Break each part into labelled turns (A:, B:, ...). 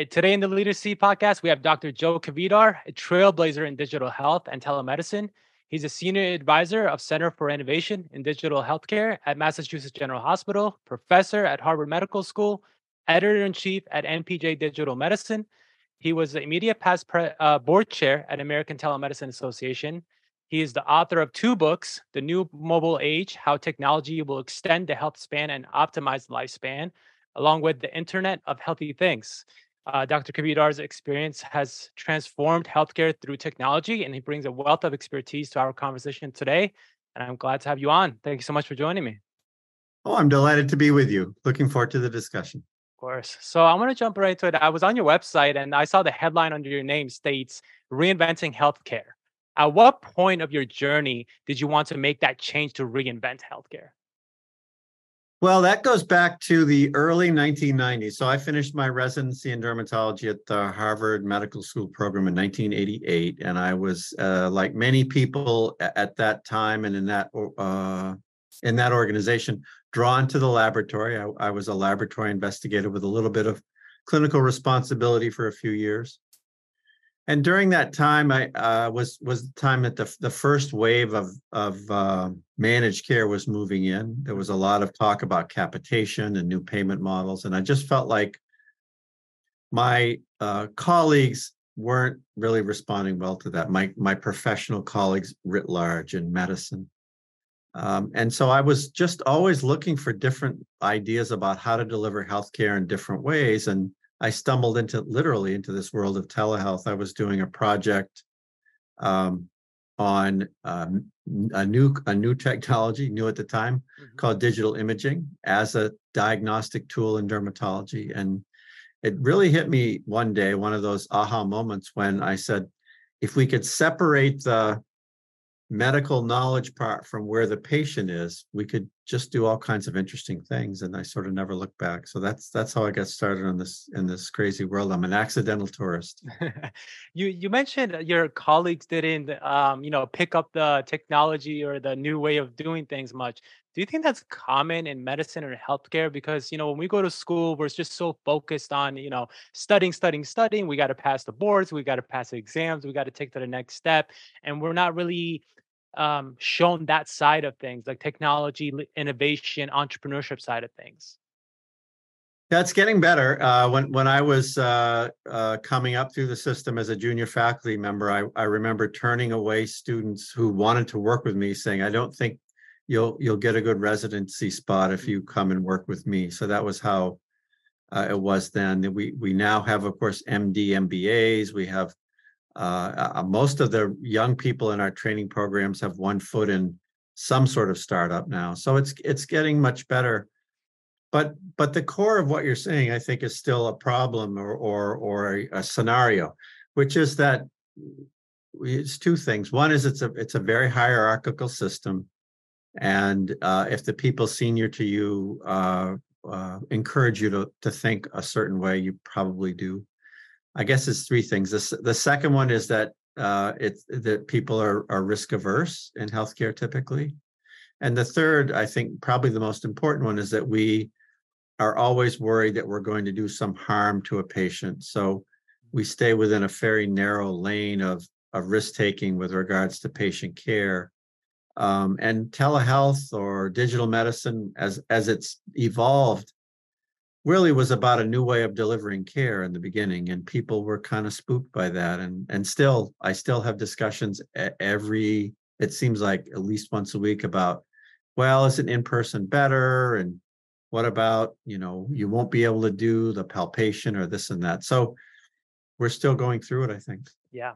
A: right, today in the LeaderSeat podcast, we have Dr. Joe Kvedar, a trailblazer in digital health and telemedicine. He's a senior advisor of Center for Innovation in Digital Healthcare at Massachusetts General Hospital, professor at Harvard Medical School, editor in chief at NPJ Digital Medicine. He was the immediate past pre- uh, board chair at American Telemedicine Association. He is the author of two books The New Mobile Age How Technology Will Extend the Health Span and Optimize the Lifespan, along with The Internet of Healthy Things. Uh, Dr. Kvedar's experience has transformed healthcare through technology, and he brings a wealth of expertise to our conversation today. And I'm glad to have you on. Thank you so much for joining me.
B: Oh, I'm delighted to be with you. Looking forward to the discussion.
A: Of course. So I want to jump right into it. I was on your website and I saw the headline under your name states reinventing healthcare. At what point of your journey did you want to make that change to reinvent healthcare?
B: Well, that goes back to the early 1990s. So I finished my residency in dermatology at the Harvard Medical School program in 1988, and I was uh, like many people at that time and in that uh, in that organization drawn to the laboratory. I, I was a laboratory investigator with a little bit of clinical responsibility for a few years and during that time, I uh, was was the time that the the first wave of of uh, managed care was moving in. There was a lot of talk about capitation and new payment models, and I just felt like my uh, colleagues weren't really responding well to that. My my professional colleagues writ large in medicine, um, and so I was just always looking for different ideas about how to deliver healthcare in different ways, and I stumbled into literally into this world of telehealth. I was doing a project um, on um, a new a new technology, new at the time, mm-hmm. called digital imaging as a diagnostic tool in dermatology, and it really hit me one day, one of those aha moments when I said, if we could separate the medical knowledge part from where the patient is, we could just do all kinds of interesting things. And I sort of never look back. So that's that's how I got started on this in this crazy world. I'm an accidental tourist.
A: you you mentioned your colleagues didn't um, you know pick up the technology or the new way of doing things much. Do you think that's common in medicine or healthcare? Because you know when we go to school, we're just so focused on you know studying, studying, studying. We got to pass the boards, we got to pass the exams, we got to take to the next step, and we're not really um, shown that side of things, like technology, innovation, entrepreneurship side of things?
B: That's getting better. Uh, when when I was uh, uh, coming up through the system as a junior faculty member, I, I remember turning away students who wanted to work with me, saying, "I don't think you'll you'll get a good residency spot if you come and work with me." So that was how uh, it was then. We we now have, of course, MD MBAs. We have uh, uh, most of the young people in our training programs have one foot in some sort of startup now, so it's it's getting much better. But but the core of what you're saying, I think, is still a problem or or or a, a scenario, which is that it's two things. One is it's a it's a very hierarchical system, and uh, if the people senior to you uh, uh, encourage you to to think a certain way, you probably do. I guess it's three things. This, the second one is that uh, it's that people are, are risk averse in healthcare typically. And the third, I think probably the most important one is that we are always worried that we're going to do some harm to a patient. So we stay within a very narrow lane of, of risk taking with regards to patient care. Um, and telehealth or digital medicine, as as it's evolved, really was about a new way of delivering care in the beginning and people were kind of spooked by that and and still i still have discussions every it seems like at least once a week about well is it in person better? And what about you know you won't be able to do the palpation or this and that. So we're still going through it i think.
A: Yeah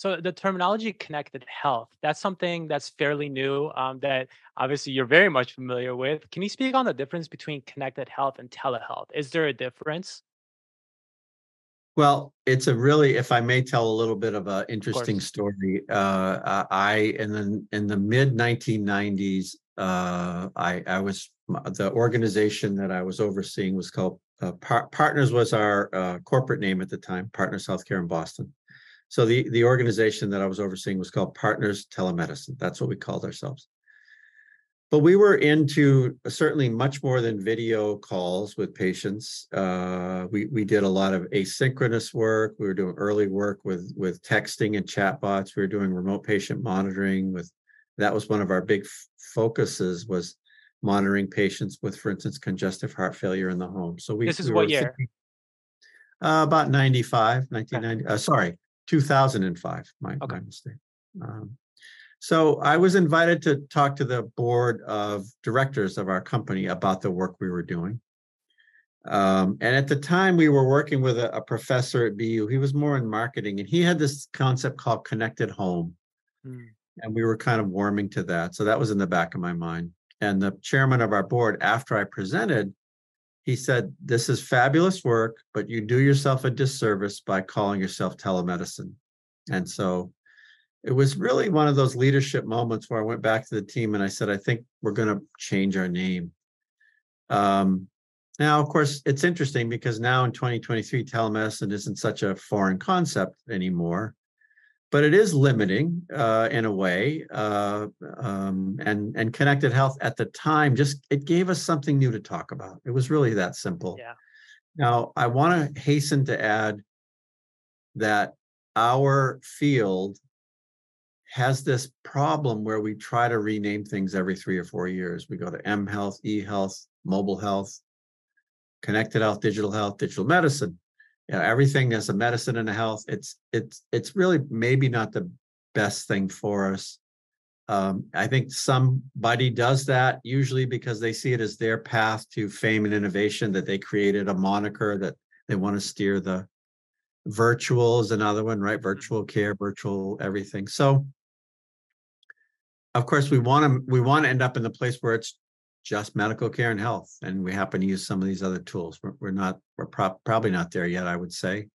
A: so the terminology connected health, that's something that's fairly new um, that obviously you're very much familiar with. Can you speak on the difference between connected health and telehealth? Is there a difference?
B: Well, it's a really, if I may tell a little bit of an interesting story. Uh, I in the in the mid 1990s, uh, I I was the organization that I was overseeing was called uh, Par- Partners was our uh, corporate name at the time, Partners Healthcare in Boston. So the, the organization that I was overseeing was called Partners Telemedicine. That's what we called ourselves. but we were into certainly much more than video calls with patients. Uh, we we did a lot of asynchronous work. We were doing early work with with texting and chatbots. We were doing remote patient monitoring. With that was one of our big f- focuses was monitoring patients with, for instance, congestive heart failure in the home. So we
A: This is
B: we
A: what
B: were
A: year?
B: thinking- Uh, about 95, 1990, uh, sorry, 2005, my,
A: Okay.
B: my mistake. Um, so I was invited to talk to the board of directors of our company about the work we were doing. Um, and at the time, we were working with a, a professor at BU. He was more in marketing, and he had this concept called connected home.
A: Hmm.
B: And we were kind of warming to that. So that was in the back of my mind. And the chairman of our board, after I presented, he said, This is fabulous work, but you do yourself a disservice by calling yourself telemedicine. And so it was really one of those leadership moments where I went back to the team and I said, I think we're going to change our name. Um, now, of course, it's interesting because now in 2023, telemedicine isn't such a foreign concept anymore, but it is limiting uh, in a way. Uh, um, and and connected health at the time just it gave us something new to talk about. It was really that simple.
A: Yeah.
B: Now, I want to hasten to add that our field has this problem where we try to rename things every three or four years. We go to M Health, E Health, Mobile Health, Connected Health, Digital Health, Digital Medicine. You know, everything is a medicine and a health. It's it's it's really maybe not the best thing for us. Um, I think somebody does that usually because they see it as their path to fame and innovation. That they created a moniker that they want to steer the virtual is another one, right? Virtual care, virtual everything. So of course we want to we want to end up in the place where it's just medical care and health and we happen to use some of these other tools. We're, we're not we're pro- probably not there yet i would say.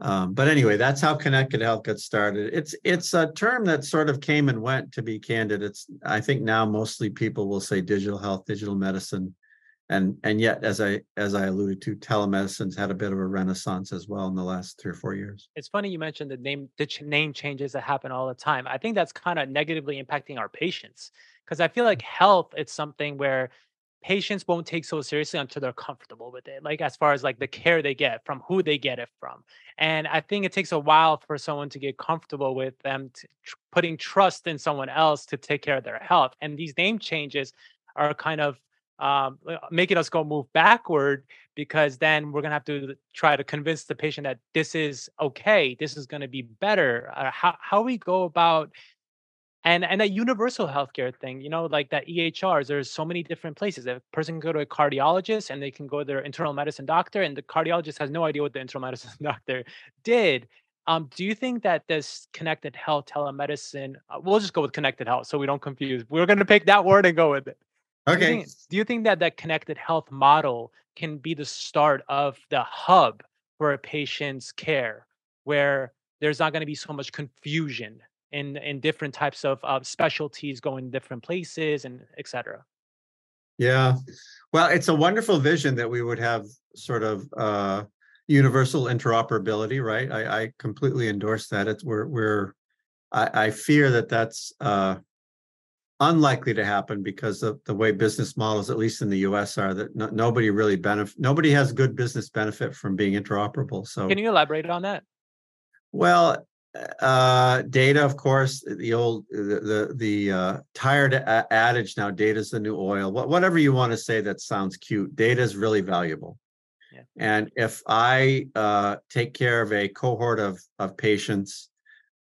B: Um, but anyway that's how connected health got started. It's it's a term that sort of came and went to be candid. It's i think now mostly people will say digital health digital medicine and and yet as i as i alluded to telemedicine's had a bit of a renaissance as well in the last three or four years.
A: It's funny you mentioned the name the ch- name changes that happen all the time. I think that's kind of negatively impacting our patients because I feel like health it's something where patients won't take so seriously until they're comfortable with it. Like as far as like the care they get from who they get it from. And I think it takes a while for someone to get comfortable with them tr- putting trust in someone else to take care of their health. And these name changes are kind of um, uh, making us go move backward because then we're going to have to try to convince the patient that this is okay this is going to be better uh, how, how we go about and and that universal healthcare thing you know like that ehrs there's so many different places. A person can go to a cardiologist and they can go to their internal medicine doctor and the cardiologist has no idea what the internal medicine doctor did. Um, do you think that this connected health telemedicine uh, we'll just go with connected health so we don't confuse we're going to pick that word and go with it. Do you,
B: okay.
A: think, do you think that that connected health model can be the start of the hub for a patient's care, where there's not going to be so much confusion in in different types of uh, specialties going different places and et cetera?
B: Yeah. Well, it's a wonderful vision that we would have sort of uh universal interoperability, right? I, I completely endorse that. It's we're we're I, I fear that that's uh unlikely to happen because of the way business models, at least in the US, are that no, nobody really benefit nobody has good business benefit from being interoperable. So
A: Can you elaborate on that?
B: well, uh, data, of course, the old, the the, the uh, tired a- adage now, data is the new oil. What, whatever you want to say that sounds cute, data is really valuable.
A: Yeah.
B: And if I uh, take care of a cohort of of patients,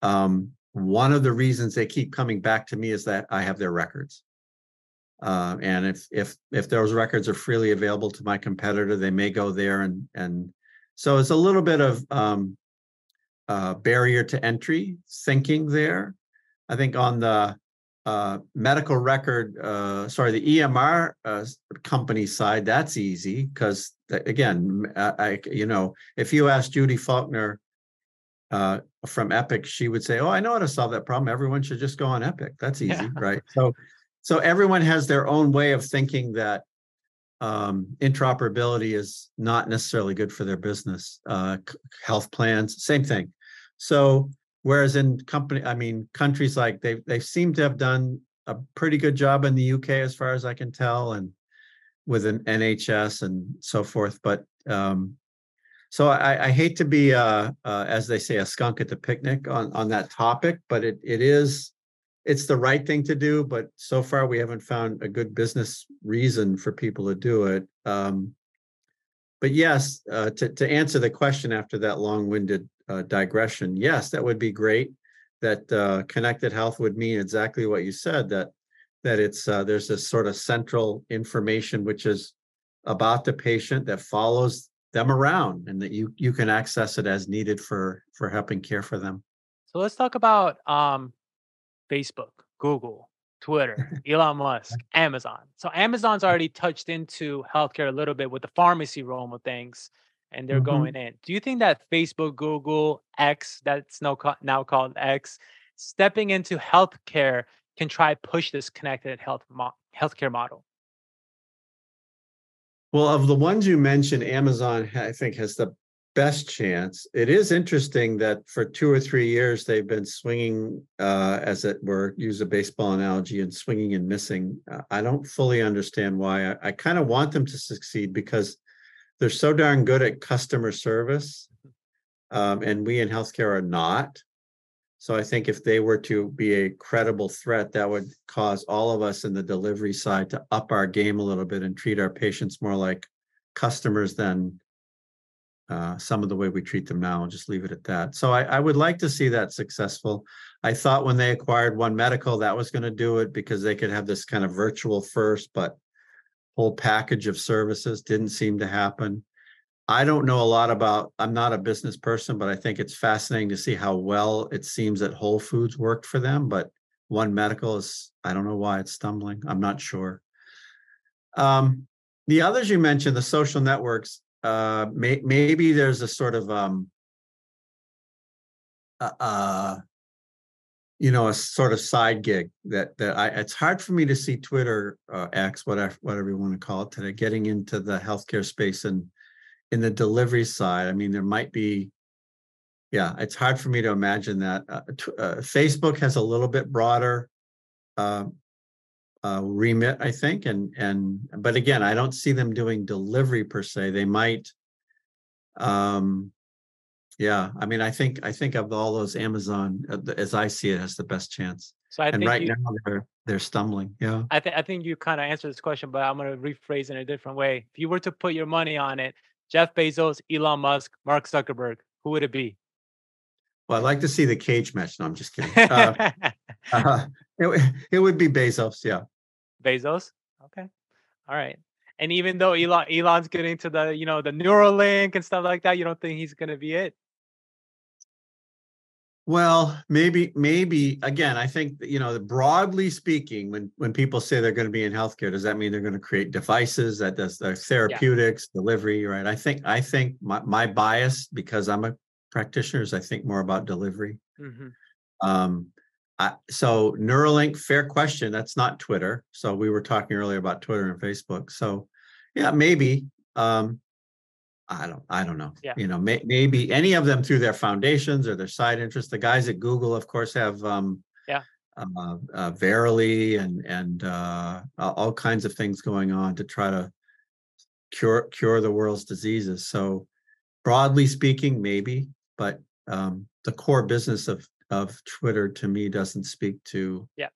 B: um, one of the reasons they keep coming back to me is that I have their records. Uh, and if if if those records are freely available to my competitor, they may go there and and so it's a little bit of um, uh, barrier to entry thinking there. I think on the uh, medical record, uh, sorry, the EMR uh, company side, that's easy because again, m- I, I- you know, if you ask Judy Faulkner uh, from Epic, she would say, "Oh, I know how to solve that problem. Everyone should just go on Epic. That's easy,
A: Yeah.
B: right?" So, so everyone has their own way of thinking that um, interoperability is not necessarily good for their business. Uh, health plans, same thing. So whereas in company, I mean, countries like they they seem to have done a pretty good job in the UK as far as I can tell, and with an NHS and so forth. But um, so I, I hate to be, uh, uh, as they say, a skunk at the picnic on on that topic, but it it is it's the right thing to do. But so far, we haven't found a good business reason for people to do it. Um, but yes, uh, to to answer the question after that long-winded uh, digression, yes, that would be great. That uh, connected health would mean exactly what you said. That that it's uh, there's this sort of central information which is about the patient that follows them around, and that you you can access it as needed for for helping care for them.
A: So let's talk about um, Facebook, Google, Twitter, Elon Musk, Amazon. So Amazon's already touched into healthcare a little bit with the pharmacy realm of things, and they're
B: Mhm.
A: going in. Do you think that Facebook, Google, X, that's now now called X, stepping into healthcare can try push this connected health mo- healthcare model?
B: Well, of the ones you mentioned, Amazon, I think, has the best chance. It is interesting that for two or three years, they've been swinging, uh, as it were, use a baseball analogy, and swinging and missing. Uh, I don't fully understand why. I, I kind of want them to succeed because they're so darn good at customer service. Um, and we in healthcare are not. So I think if they were to be a credible threat, that would cause all of us in the delivery side to up our game a little bit and treat our patients more like customers than uh, some of the way we treat them now. I'll just leave it at that. So I, I would like to see that successful. I thought when they acquired One Medical, that was going to do it because they could have this kind of virtual first, but whole package of services didn't seem to happen. I don't know a lot about, I'm not a business person, but I think it's fascinating to see how well it seems that Whole Foods worked for them, but One Medical is, I don't know why it's stumbling. I'm not sure. Um, the others you mentioned, the social networks, uh, may, maybe there's a sort of, um, uh, uh, you know, a sort of side gig that that I it's hard for me to see Twitter uh, X whatever whatever you want to call it today getting into the healthcare space and in the delivery side. I mean, there might be, yeah, it's hard for me to imagine that. Uh, tw- uh, Facebook has a little bit broader uh, remit, I think, and and but again, I don't see them doing delivery per se. They might. Um, yeah, I mean, I think I think of all those Amazon, uh, as I see it, has the best chance.
A: So I
B: and
A: think
B: right
A: you,
B: now they're they're stumbling. Yeah.
A: I think I think you kind of answered this question, but I'm gonna rephrase it in a different way. If you were to put your money on it, Jeff Bezos, Elon Musk, Mark Zuckerberg, who would it be?
B: Well, I'd like to see the cage match. No, I'm just kidding. Uh, uh, it, it would be Bezos. Yeah.
A: Bezos. Okay. All right. And even though Elon Elon's getting to the, you know, the Neuralink and stuff like that, you don't think he's gonna be it?
B: Well, maybe, maybe again, I think you know, broadly speaking, when when people say they're going to be in healthcare, does that mean they're going to create devices that does the therapeutics, delivery, right? I think I think my, my bias, because I'm a practitioner, is I think more about delivery.
A: hmm
B: Um, I, so Neuralink, fair question. That's not Twitter. So we were talking earlier about Twitter and Facebook. So yeah, maybe. Um, I don't, I don't know.
A: Yeah.
B: You know, may, maybe any of them through their foundations or their side interests. The guys at Google, of course, have um,
A: Yeah.
B: uh, uh, Verily and and uh, all all kinds of things going on to try to cure cure the world's diseases. So broadly speaking, maybe, but um, the core business of of Twitter to me doesn't speak to
A: Yeah.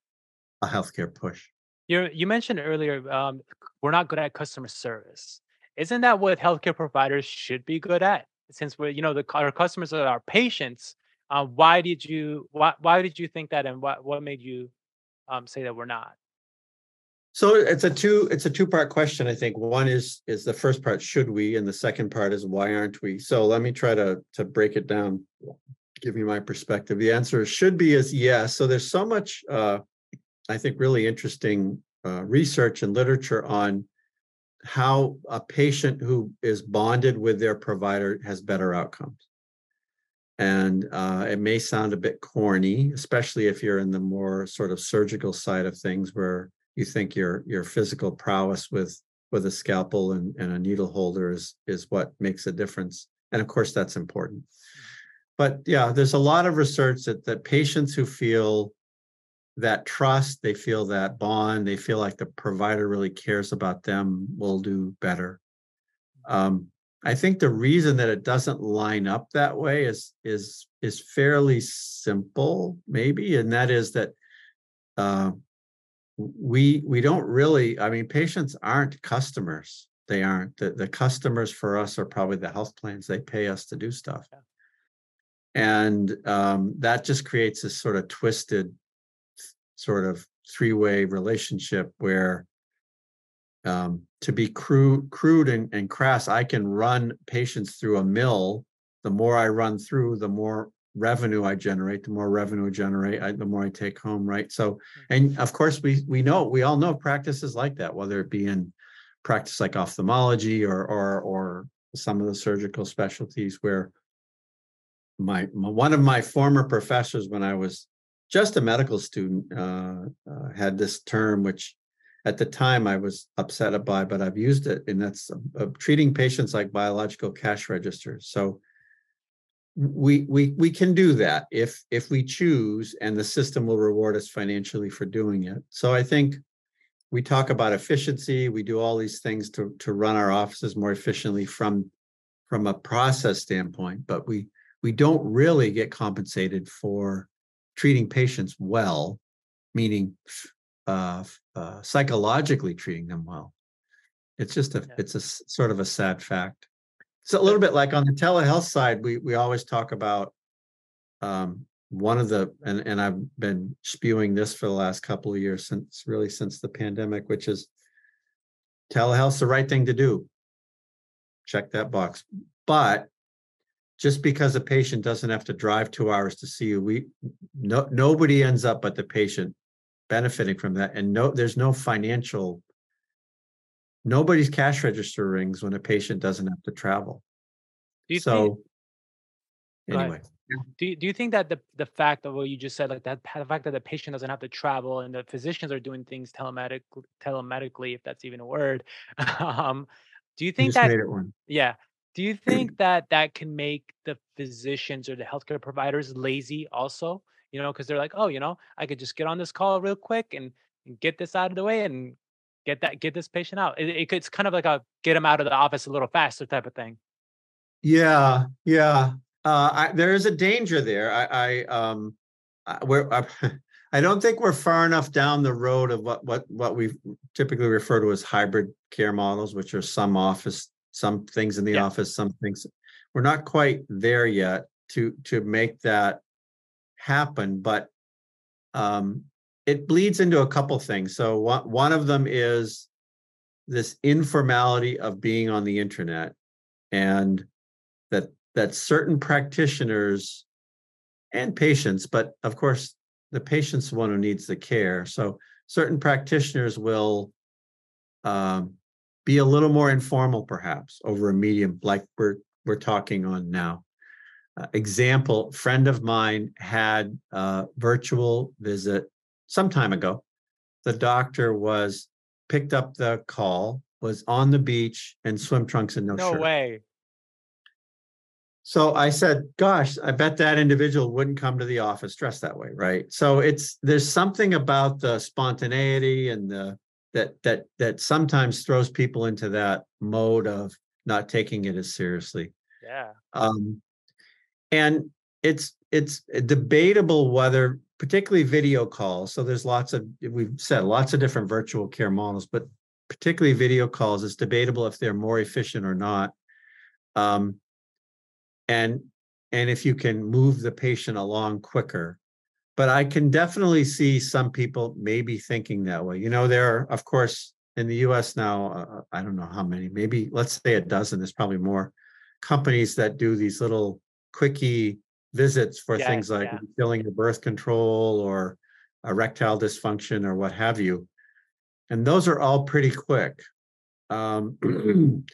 B: a healthcare push.
A: You you mentioned earlier, um, we're not good at customer service. Isn't that what healthcare providers should be good at? Since we're, you know, the our customers are our patients. Uh, why did you why why did you think that, and what what made you um, say that we're not?
B: So it's a two it's a two part question. I think one is is the first part should we, and the second part is why aren't we? So let me try to to break it down. Give you my perspective. The answer should be is yes. So there's so much uh, I think really interesting uh, research and literature on how a patient who is bonded with their provider has better outcomes. And uh, it may sound a bit corny, especially if you're in the more sort of surgical side of things where you think your your physical prowess with with a scalpel and, and a needle holder is is what makes a difference. And of course that's important. But yeah, there's a lot of research that that patients who feel that trust, they feel that bond, they feel like the provider really cares about them, will do better. Um, I think the reason that it doesn't line up that way is is is fairly simple, maybe, and that is that uh, we we don't really. I mean, patients aren't customers. They aren't. The, the customers for us are probably the health plans. They pay us to do stuff, and um, that just creates this sort of twisted, sort of three way relationship where um, to be crude, crude and, and crass, I can run patients through a mill. The more I run through, the more revenue I generate. The more revenue I generate, I, the more I take home. Right. So, mm-hmm. and of course, we we know we all know practices like that, whether it be in practice like ophthalmology or or or some of the surgical specialties where my, my one of my former professors when I was just a medical student uh, uh, had this term which at the time I was upset by, but I've used it, and that's uh, treating patients like biological cash registers. So we we we can do that if if we choose, and the system will reward us financially for doing it. So I think we talk about efficiency. We do all these things to to run our offices more efficiently from from a process standpoint, but we we don't really get compensated for treating patients well, meaning uh, uh, psychologically treating them well. It's just a, yeah. it's a sort of a sad fact. It's a little bit like on the telehealth side, we we always talk about um, one of the and and I've been spewing this for the last couple of years since really since the pandemic, which is telehealth's the right thing to do. Check that box. But just because a patient doesn't have to drive two hours to see you, we no nobody ends up but the patient benefiting from that and no there's no financial nobody's cash register rings when a patient doesn't have to travel.
A: Do you so think, anyway. Do you, do you think that the, the fact of what you just said like that the fact that the patient doesn't have to travel and the physicians are doing things telematic telematically if that's even a word um do you think you that yeah do you think that that can make the physicians or the healthcare providers lazy also you know, because they're like, oh, you know, I could just get on this call real quick and, and get this out of the way and get that get this patient out. It, it, it's kind of like a get them out of the office a little faster type of thing.
B: Yeah, yeah. Uh, I, there is a danger there. I, I um, I, we're, I, I don't think we're far enough down the road of what what what we typically refer to as hybrid care models, which are some office, some things in the yeah. office, some things. We're not quite there yet to to make that happen, but um, it bleeds into a couple things. So one one of them is this informality of being on the internet, and that that certain practitioners and patients, but of course the patient's the one who needs the care. So certain practitioners will um, be a little more informal, perhaps over a medium like we're we're talking on now. Uh, example, friend of mine had a virtual visit some time ago. The doctor was picked up the call, was on the beach and swim trunks and no,
A: no
B: shirt.
A: No way.
B: So I said, gosh, I bet that individual wouldn't come to the office dressed that way, right? So it's there's something about the spontaneity and the that that that sometimes throws people into that mode of not taking it as seriously.
A: Yeah.
B: Um, and it's it's debatable whether particularly video calls so there's lots of we've said lots of different virtual care models but particularly video calls it's debatable if they're more efficient or not um, and and if you can move the patient along quicker but i can definitely see some people maybe thinking that way you know there are of course in the us now uh, i don't know how many maybe let's say a dozen there's probably more companies that do these little quickie visits for yeah, things like yeah. filling your birth control or erectile dysfunction or what have you. And those are all pretty quick. Um,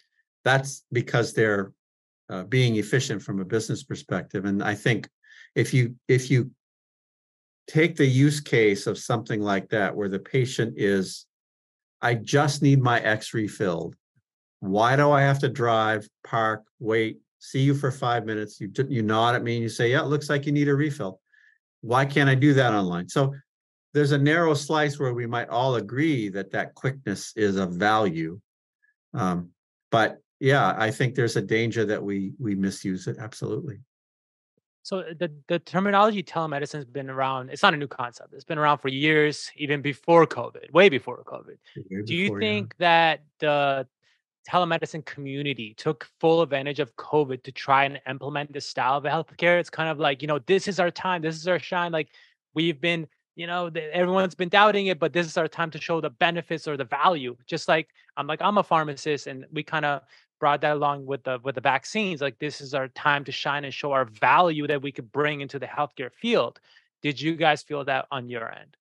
B: that's because they're uh, being efficient from a business perspective. And I think if you if you take the use case of something like that where the patient is, I just need my X refilled. Why do I have to drive, park, wait, see you for five minutes. You you nod at me and you say, "Yeah, it looks like you need a refill." Why can't I do that online? So there's a narrow slice where we might all agree that that quickness is of value. Um, but yeah, I think there's a danger that we we misuse it. Absolutely.
A: So uh, the the terminology telemedicine has been around. It's not a new concept. It's been around for years, even before COVID, way before COVID. Way Do you think yeah. that the telemedicine community took full advantage of COVID to try and implement this style of healthcare? It's kind of like you know, this is our time. This is our shine. Like we've been you know everyone's been doubting it but this is our time to show the benefits or the value just like i'm like i'm a pharmacist and we kind of brought that along with the with the vaccines like this is our time to shine and show our value that we could bring into the healthcare field. Did you guys feel that on your end?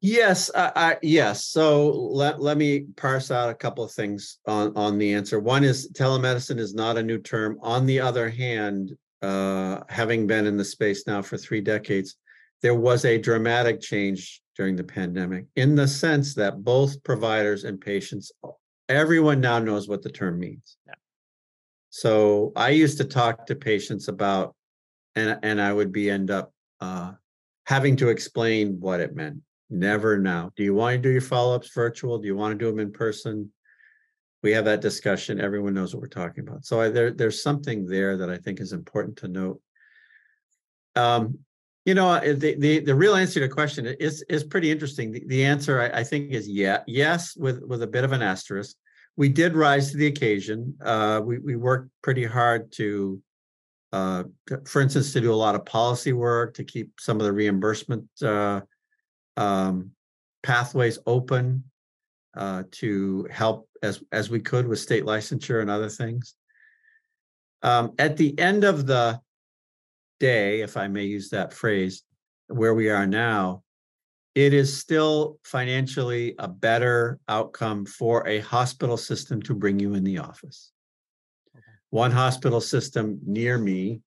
B: Yes I, I yes. So let, let me parse out a couple of things on on the answer. One is telemedicine is not a new term. On the other hand uh having been in the space now for three decades there was a dramatic change during the pandemic in the sense that both providers and patients, everyone now knows what the term means. Yeah. So I used to talk to patients about, and and I would be end up uh, having to explain what it meant. Never now. Do you want to do your follow-ups virtual? Do you want to do them in person? We have that discussion. Everyone knows what we're talking about. So I, there, there's something there that I think is important to note. Um, you know, uh, the, the, the real answer to the question is is pretty interesting. The, the answer I, I, think is yeah, yes, with with a bit of an asterisk. We did rise to the occasion. Uh, we we worked pretty hard to, uh, to, for instance, to do a lot of policy work to keep some of the reimbursement uh, um, pathways open, uh, to help as as we could with state licensure and other things. Um, at the end of the day, if I may use that phrase, where we are now, it is still financially a better outcome for a hospital system to bring you in the office. Okay. One hospital system near me,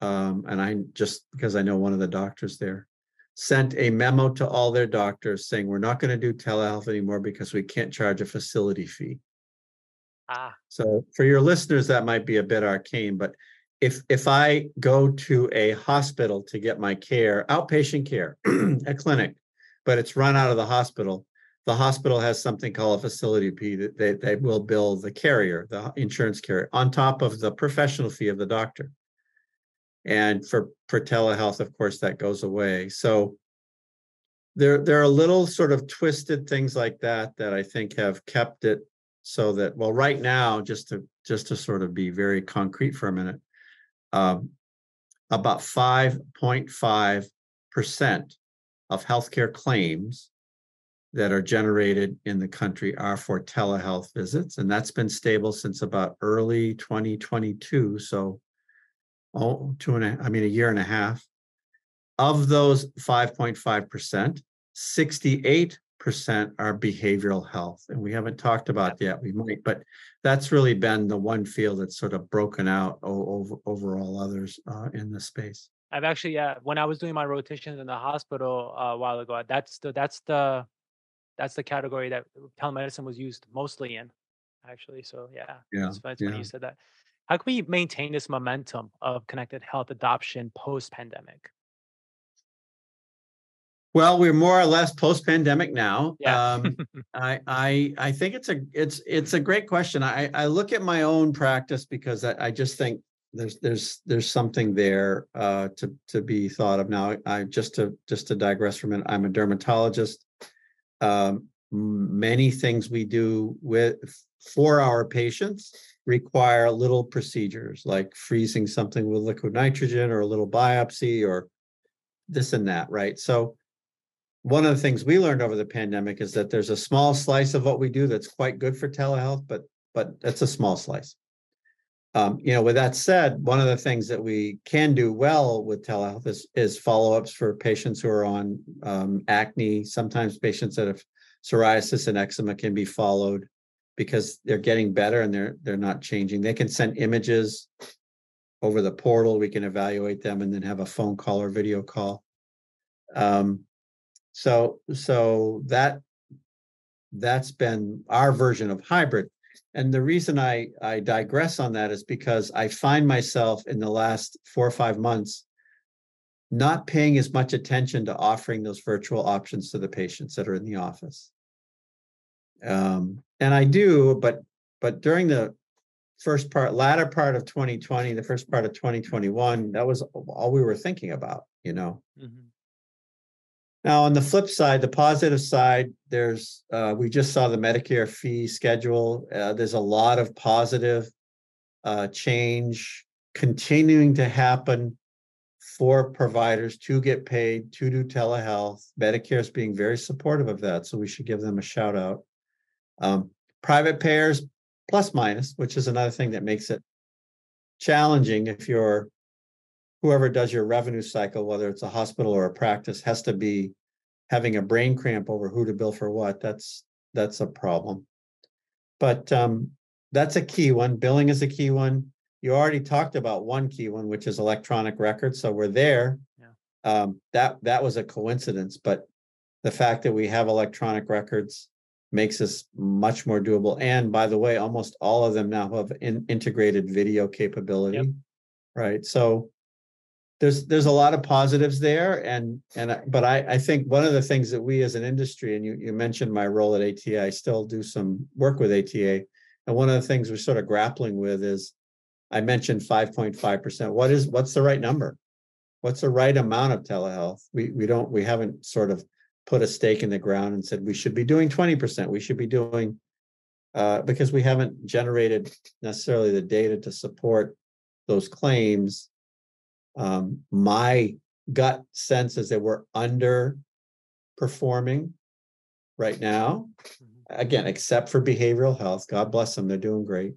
B: um, and I just because I know one of the doctors there, sent a memo to all their doctors saying we're not going to do telehealth anymore because we can't charge a facility fee. Ah. So for your listeners, that might be a bit arcane, but if if I go to a hospital to get my care, outpatient care, a clinic, but it's run out of the hospital, the hospital has something called a facility fee that they, they will bill the carrier, the insurance carrier, on top of the professional fee of the doctor. And for, for telehealth, of course, that goes away. So there, there are little sort of twisted things like that that I think have kept it so that, well, right now, just to just to sort of be very concrete for a minute, um, about 5.5% of healthcare claims that are generated in the country are for telehealth visits, and that's been stable since about early 2022. So, oh, two and a, I mean, a year and a half. Of those 5.5%, 68 percent are behavioral health, and we haven't talked about that. We might, but that's really been the one field that's sort of broken out over over all others uh, in the space.
A: I've actually, yeah, when I was doing my rotations in the hospital uh, a while ago, that's the that's the that's the category that telemedicine was used mostly in, actually. So yeah,
B: yeah,
A: it's, it's
B: yeah.
A: you said that. How can we maintain this momentum of connected health adoption post pandemic?
B: Well, we're more or less post-pandemic now.
A: Yeah.
B: Um, I, I I think it's a it's it's a great question. I I look at my own practice because I, I just think there's there's there's something there uh, to to be thought of. Now, I just to just to digress from it, I'm a dermatologist. Um, many things we do with for our patients require little procedures like freezing something with liquid nitrogen or a little biopsy or this and that, right? So one of the things we learned over the pandemic is that there's a small slice of what we do that's quite good for telehealth, but but that's a small slice. Um, you know, with that said, one of the things that we can do well with telehealth is is follow-ups for patients who are on um, acne. Sometimes patients that have psoriasis and eczema can be followed because they're getting better and they're they're not changing. They can send images over the portal. We can evaluate them and then have a phone call or video call. Um, so so that that's been our version of hybrid. And the reason I I digress on that is because I find myself in the last four or five months not paying as much attention to offering those virtual options to the patients that are in the office. Um, and I do, but but during the first part, latter part of 2020, the first part of 2021, that was all we were thinking about, you know.
A: Mhm.
B: Now, on the flip side, the positive side, there's, uh, we just saw the Medicare fee schedule. Uh, there's a lot of positive uh, change continuing to happen for providers to get paid to do telehealth. Medicare is being very supportive of that, so we should give them a shout out. Um, private payers, plus minus, which is another thing that makes it challenging if you're whoever does your revenue cycle, whether it's a hospital or a practice, has to be having a brain cramp over who to bill for what. That's that's a problem. But um, that's a key one. Billing is a key one. You already talked about one key one, which is electronic records. So we're there.
A: Yeah.
B: Um, that that was a coincidence, but the fact that we have electronic records makes us much more doable. And by the way, almost all of them now have in, integrated video capability. Right. So there's there's a lot of positives there and and but I I think one of the things that we as an industry and you you mentioned my role at ATA I still do some work with ATA and one of the things we're sort of grappling with is I mentioned 5.5%. What is what's the right number? What's the right amount of telehealth? We we don't we haven't sort of put a stake in the ground and said we should be doing 20%. We should be doing uh, because we haven't generated necessarily the data to support those claims. Um, my gut sense is that we're underperforming right now.
A: Mhm.
B: Again, except for behavioral health. God bless them, they're doing great.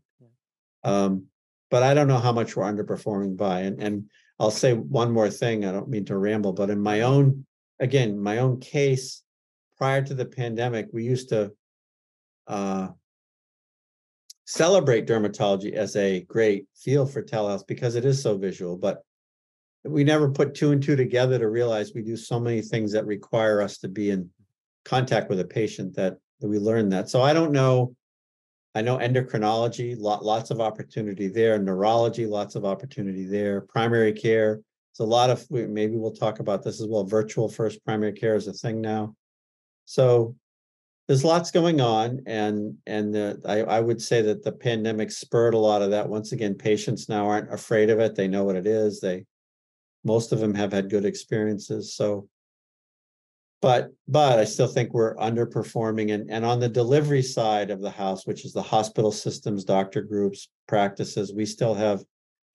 B: Um, but I don't know how much we're underperforming by. And and I'll say one more thing. I don't mean to ramble, but in my own, again, my own case, prior to the pandemic, we used to uh celebrate dermatology as a great field for telehealth because it is so visual, but we never put two and two together to realize we do so many things that require us to be in contact with a patient that, that we learn that. So I don't know. I know endocrinology, lot, lots of opportunity there, neurology, lots of opportunity there, primary care. It's a lot of, maybe we'll talk about this as well. Virtual first primary care is a thing now. So there's lots going on and, and the, I, I would say that the pandemic spurred a lot of that. Once again, patients now aren't afraid of it. They know what it is. They, most of them have had good experiences, so. But, but I still think we're underperforming and, and on the delivery side of the house, which is the hospital systems, doctor groups, practices, we still have.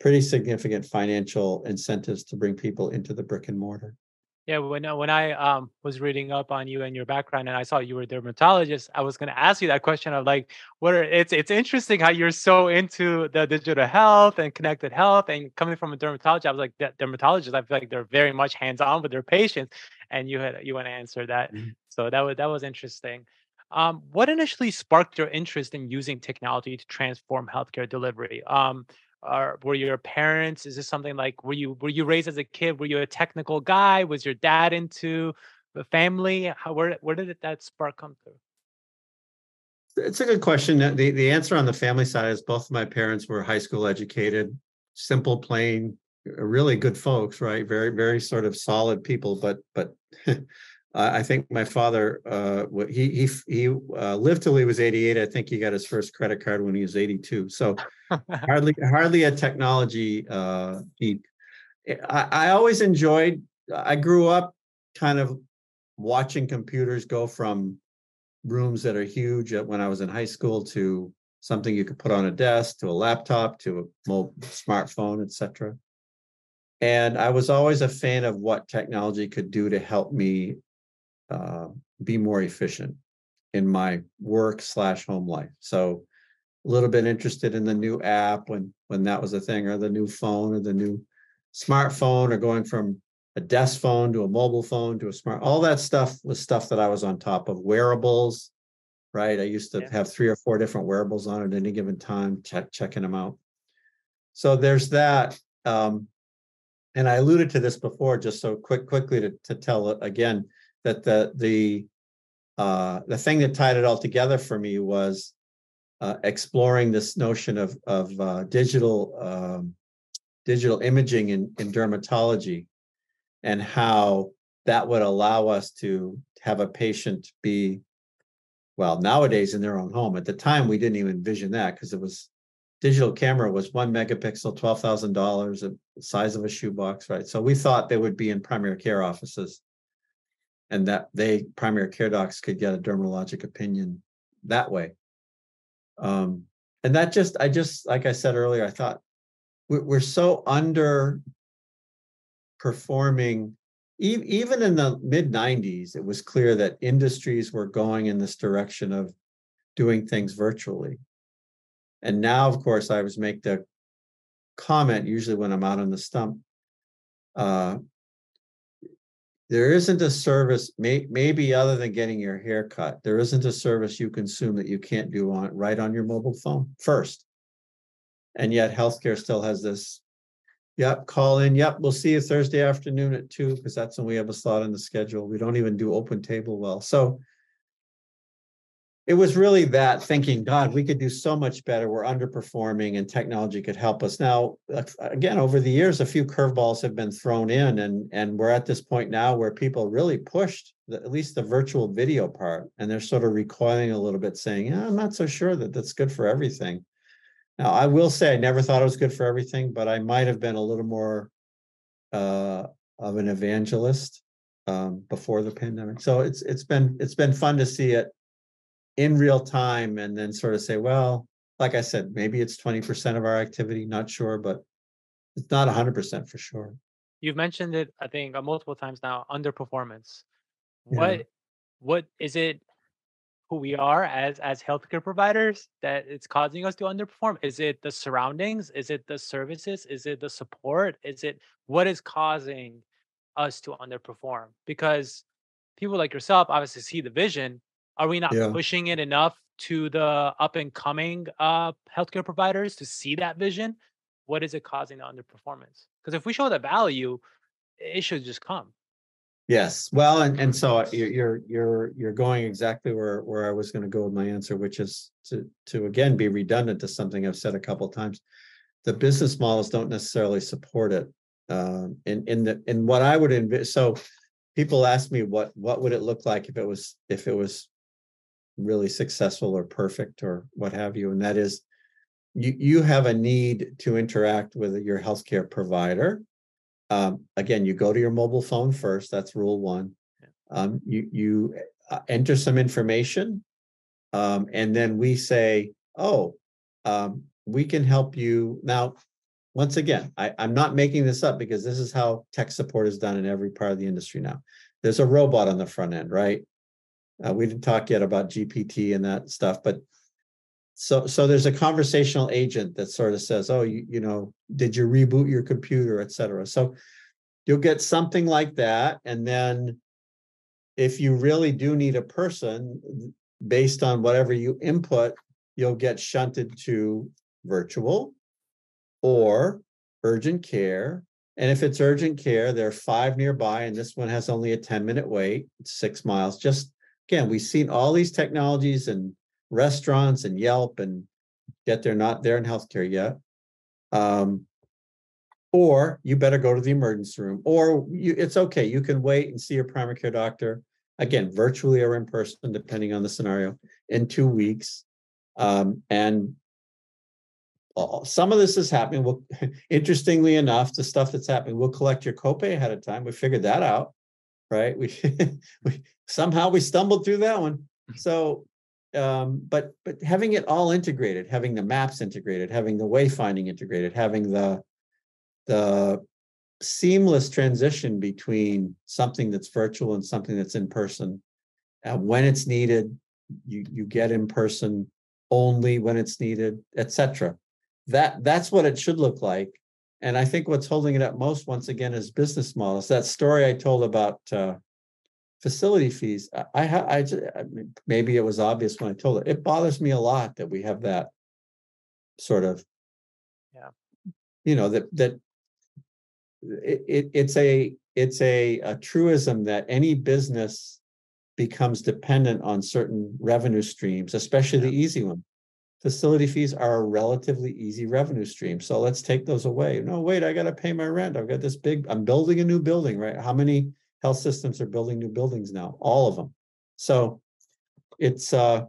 B: Pretty significant financial incentives to bring people into the brick and mortar.
A: Yeah, when uh, when I um was reading up on you and your background, and I saw you were a dermatologist, I was going to ask you that question of like, what are it's it's interesting how you're so into the digital health and connected health, and coming from a dermatologist, I was like, "Der- dermatologists, I feel like they're very much hands on with their patients, and you had you want to answer that,
B: Mhm.
A: so that was that was interesting. Um, what initially sparked your interest in using technology to transform healthcare delivery? Um, or were your parents is this something like were you were you raised as a kid were you a technical guy was your dad into the family how where where did that spark come through
B: It's a good question. Uh, The, the answer on the family side is both of my parents were high school educated, simple, plain, uh, really good folks, right? Very, very sort of solid people, but, but I I think my father, uh, he, he, he, uh, lived till he was eighty-eight. I think he got his first credit card when he was eighty-two. So hardly, hardly a technology, uh, geek. I, I always enjoyed, I grew up kind of watching computers go from rooms that are huge uh, when I was in high school to something you could put on a desk to a laptop to a mobile smartphone, etc. And I was always a fan of what technology could do to help me uh, be more efficient in my work slash home life. So a little bit interested in the new app when when that was a thing, or the new phone, or the new smartphone, or going from a desk phone to a mobile phone to a smart. All that stuff was stuff that I was on top of. Wearables, right? I used to
A: Yeah.
B: have three or four different wearables on at any given time, check checking them out. So there's that. Um, and I alluded to this before, just so quick, quickly to, to tell it again, that the, the, uh, the thing that tied it all together for me was uh, exploring this notion of, of, uh, digital, um, digital imaging in, in dermatology. and how that would allow us to have a patient be, well, nowadays in their own home. At the time, we didn't even envision that because it was digital camera was one megapixel, twelve thousand dollars, the size of a shoebox, right? So we thought they would be in primary care offices. And that they, primary care docs could get a dermatologic opinion that way. Um, and that just, I just, like I said earlier, I thought we're, so under performing e- even in the mid 90s it was clear that industries were going in this direction of doing things virtually and now of course i was make the comment usually when i'm out on the stump uh, there isn't a service may, maybe other than getting your hair cut there isn't a service you consume that you can't do on right on your mobile phone first and yet healthcare still has this Yep, call in. Yep, we'll see you Thursday afternoon at two, because that's when we have a slot in the schedule. We don't even do OpenTable well, so. It was really that thinking, God, we could do so much better. We're underperforming and technology could help us. Now, again, over the years, a few curveballs have been thrown in and, and we're at this point now where people really pushed the, at least the virtual video part. And they're sort of recoiling a little bit saying, I'm not so sure that that's good for everything. Now, I will say I never thought it was good for everything, but I might have been a little more uh, of an evangelist um, before the pandemic. So it's it's been it's been fun to see it in real time and then sort of say, well, like I said, maybe it's 20% of our activity, not sure, but it's not 100% for sure.
A: You've mentioned it, I think, uh, multiple times now, underperformance. What what is it who we are as as healthcare providers that it's causing us to underperform? Is it the surroundings? Is it the services? Is it the support? Is it what is causing us to underperform? Because people like yourself obviously see the vision are we not yeah. pushing it enough to the up and coming uh, healthcare providers to see that vision what is it causing the underperformance because if we show the value it should just come
B: Yes, well, and, and so you're, you're, you're, you're going exactly where, where I was gonna go with my answer, which is to, to again, be redundant to something I've said a couple of times. The business models don't necessarily support it. Um, in, in the, in what I would envision, so people ask me what, what would it look like if it was, if it was really successful or perfect or what have you, and that is you, you have a need to interact with your healthcare provider um, again, you go to your mobile phone first. That's rule one. Um, you you uh, enter some information, um, and then we say, "Oh, um, we can help you." Now, once again, I, I'm not making this up because this is how tech support is done in every part of the industry now. There's a robot on the front end, right? Uh, we didn't talk yet about GPT and that stuff, but so so there's a conversational agent that sort of says oh you, you know did you reboot your computer et cetera? So you'll get something like that and then if you really do need a person based on whatever you input you'll get shunted to virtual or urgent care and if it's urgent care there are five nearby and this one has only a 10 minute wait six miles just again we've seen all these technologies and restaurants and Yelp and yet they're not there in healthcare yet. Um, or you better go to the emergency room, or you, it's okay. You can wait and see your primary care doctor again, virtually or in person, depending on the scenario, in two weeks. Um, and some of this is happening. Well, interestingly enough, the stuff that's happening, we'll collect your copay ahead of time. We figured that out, right? We, we somehow we stumbled through that one. So um, but but having it all integrated, having the maps integrated, having the wayfinding integrated, having the the seamless transition between something that's virtual and something that's in person. Uh, when it's needed, you you get in person only when it's needed, etc. That that's what it should look like. And I think what's holding it up most, once again, is business models. That story I told about uh, facility fees, I, I, I, maybe it was obvious when I told it. It bothers me a lot that we have that sort of,
A: yeah,
B: you know, that that it, it it's a it's a, a truism that any business becomes dependent on certain revenue streams, especially yeah. the easy one. Facility fees are a relatively easy revenue stream. So let's take those away. No, wait, I gotta pay my rent. I've got this big, I'm building a new building, right? How many health systems are building new buildings now? All of them. So it's uh,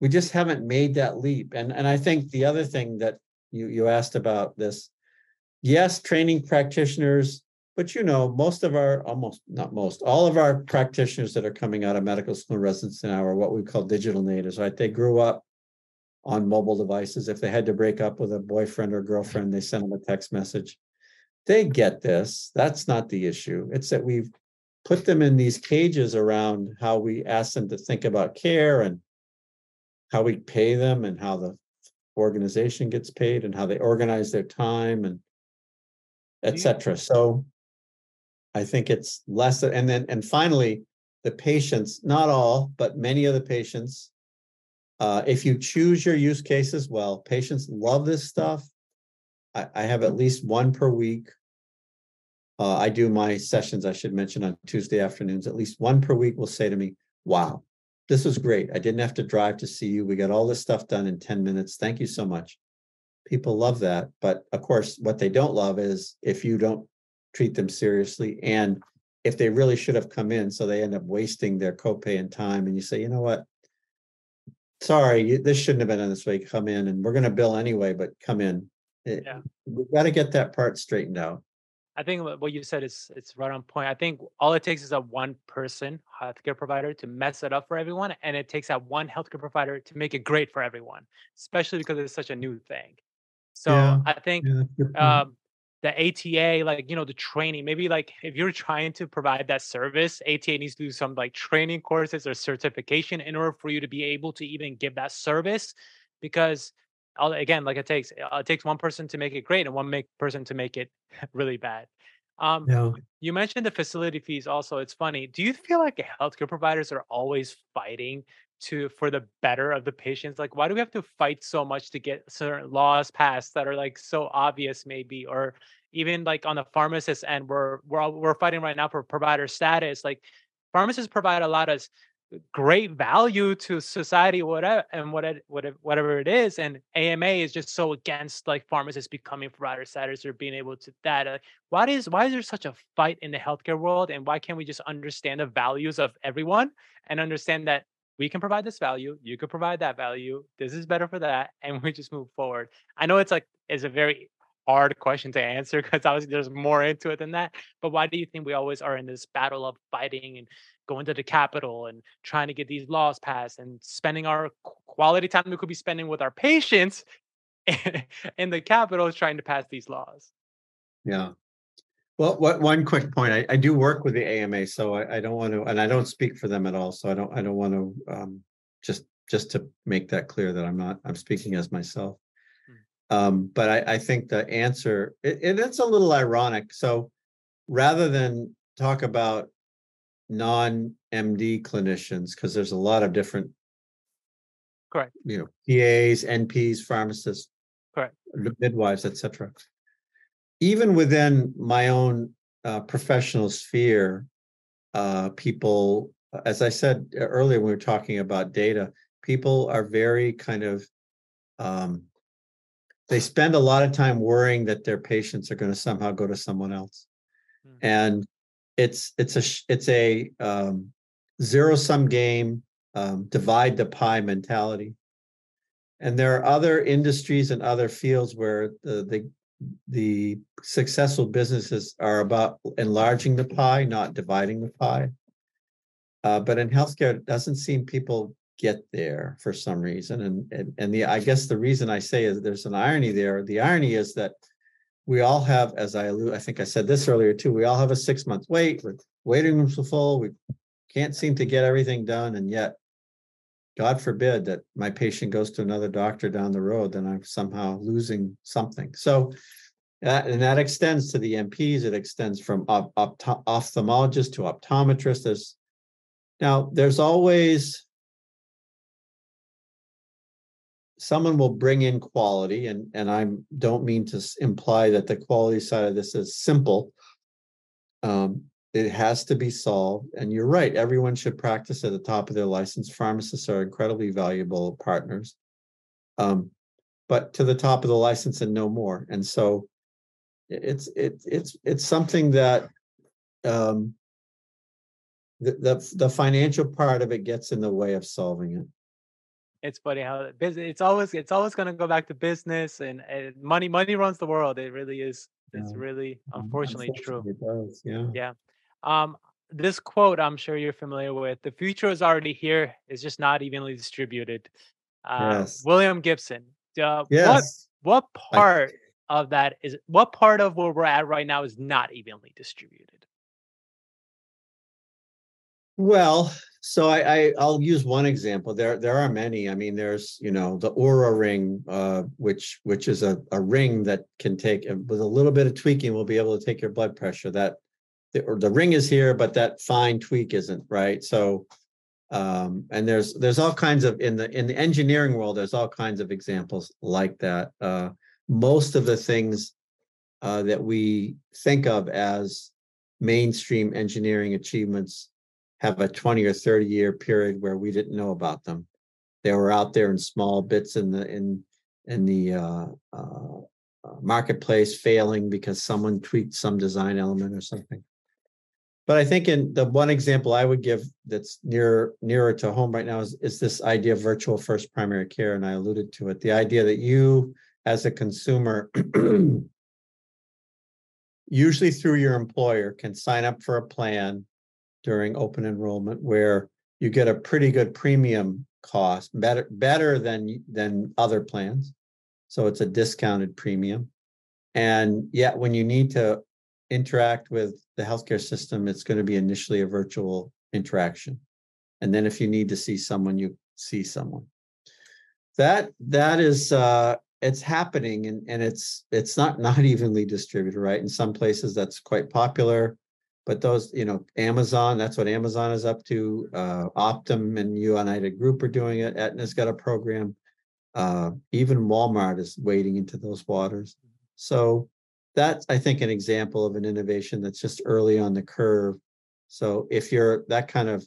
B: we just haven't made that leap. And and I think the other thing that you you asked about this, yes, training practitioners, but you know, most of our almost not most, all of our practitioners that are coming out of medical school residency now are what we call digital natives, right? They grew up on mobile devices. If they had to break up with a boyfriend or girlfriend, they send them a text message. They get this. That's not the issue. It's that we've put them in these cages around how we ask them to think about care and how we pay them and how the organization gets paid and how they organize their time and etc. So I think it's less and then and finally the patients, not all, but many of the patients uh, if you choose your use cases well, patients love this stuff. I, I have at least one per week. Uh, I do my sessions, I should mention, on Tuesday afternoons. At least one per week will say to me, Wow, this was great. I didn't have to drive to see you. We got all this stuff done in 10 minutes. Thank you so much. People love that. But of course, what they don't love is if you don't treat them seriously and if they really should have come in, so they end up wasting their copay and time, and you say, you know what, sorry, this shouldn't have been in this way. Come in and we're going to bill anyway, but come in. It, yeah. We've got to get that part straightened out.
A: I think what you said is it's right on point. I think all it takes is a one person healthcare provider to mess it up for everyone, and it takes that one healthcare provider to make it great for everyone, especially because it's such a new thing. So yeah. I think yeah, um, the ATA, like, you know, the training, maybe like if you're trying to provide that service, ATA needs to do some like training courses or certification in order for you to be able to even give that service. Because again, like it takes, uh, it takes one person to make it great and one make person to make it really bad. Um, yeah. You mentioned the facility fees also. It's funny. Do you feel like healthcare providers are always fighting to for the better of the patients like why do we have to fight so much to get certain laws passed that are like so obvious maybe? Or even like on the pharmacist end we're we're we're fighting right now for provider status like pharmacists provide a lot of great value to society whatever and what whatever whatever it is and ama is just so against like pharmacists becoming provider status or being able to that uh, why is why is there such a fight in the healthcare world and why can't we just understand the values of everyone and understand that we can provide this value you could provide that value this is better for that and we just move forward. I know it's like it's a very hard question to answer because obviously there's more into it than that but why do you think we always are in this battle of fighting and going to the capital and trying to get these laws passed and spending our quality time we could be spending with our patients in the capitol trying to pass these laws?
B: Yeah well, what one quick point? I, I do work with the AMA, so I, I don't want to, and I don't speak for them at all. So I don't, I don't want to um, just just to make that clear that I'm not, I'm speaking as myself. Hmm. Um, but I, I think the answer, it, it, it's a little ironic. So rather than talk about non-MD clinicians, because there's a lot of different,
A: correct,
B: you know, PAs, NPs, pharmacists,
A: correct,
B: midwives, etc even within my own uh, professional sphere, uh, people, as I said earlier, when we were talking about data, people are very kind of, um, they spend a lot of time worrying that their patients are going to somehow go to someone else, mm-hmm. and it's it's a it's a um, zero sum game, um, divide the pie mentality. And there are other industries and other fields where the, the the successful businesses are about enlarging the pie, not dividing the pie. Uh, but in healthcare, it doesn't seem people get there for some reason. And, and and the I guess the reason I say is there's an irony there. The irony is that we all have, as I allude, I think I said this earlier too, we all have a six month wait. We're waiting rooms are full. We can't seem to get everything done. And yet, God forbid that my patient goes to another doctor down the road, then I'm somehow losing something. So that, and that extends to the NPs. It extends from op- ophthalmologists to optometrists. There's, now, there's always someone will bring in quality, and and I don't mean to imply that the quality side of this is simple. Um, it has to be solved, and you're right. Everyone should practice at the top of their license. Pharmacists are incredibly valuable partners. Um, but to the top of the license and no more. And so it's, it, it's, it's something that um the, the, the financial part of it gets in the way of solving it.
A: It's funny how the bus- it's always it's always going to go back to business and, and money. Money runs the world. It really is. It's really
B: Um,
A: unfortunately true.
B: It does, yeah.
A: Yeah. Um, this quote I'm sure you're familiar with. The future is already here. It's just not evenly distributed. Uh,
B: Yes.
A: William Gibson. Uh, What
B: Yes,
A: what
B: I-
A: part of that is what part of where we're at right now is not evenly distributed?
B: well, so I, I, I'll use one example. There, there are many. I mean, there's, you know, the Oura ring, uh, which, which is a, a ring that can take, with a little bit of tweaking, will be able to take your blood pressure. That, the, or the ring is here, but that fine tweak isn't, right? So, um, and there's, there's all kinds of, in the, in the engineering world, there's all kinds of examples like that. Uh, most of the things uh, that we think of as mainstream engineering achievements have a 20 or 30 year period where we didn't know about them. They were out there in small bits in the in in the uh, uh, marketplace, failing because someone tweaked some design element or something. But I think in the one example I would give that's near nearer to home right now is, is this idea of virtual first primary care, and I alluded to it. The idea that you, as a consumer, usually through your employer, can sign up for a plan during open enrollment where you get a pretty good premium cost, better, better than, than other plans. So it's a discounted premium. And yet when you need to interact with the healthcare system, it's going to be initially a virtual interaction. And then if you need to see someone, you see someone. That, that is, uh, it's happening and, and it's, it's not, not evenly distributed, right? In some places that's quite popular. But those, you know, Amazon, that's what Amazon is up to. Uh, Optum and United Group are doing it. Aetna's got a program. Uh, even Walmart is wading into those waters. So that's, I think, an example of an innovation that's just early on the curve. So if you're that kind of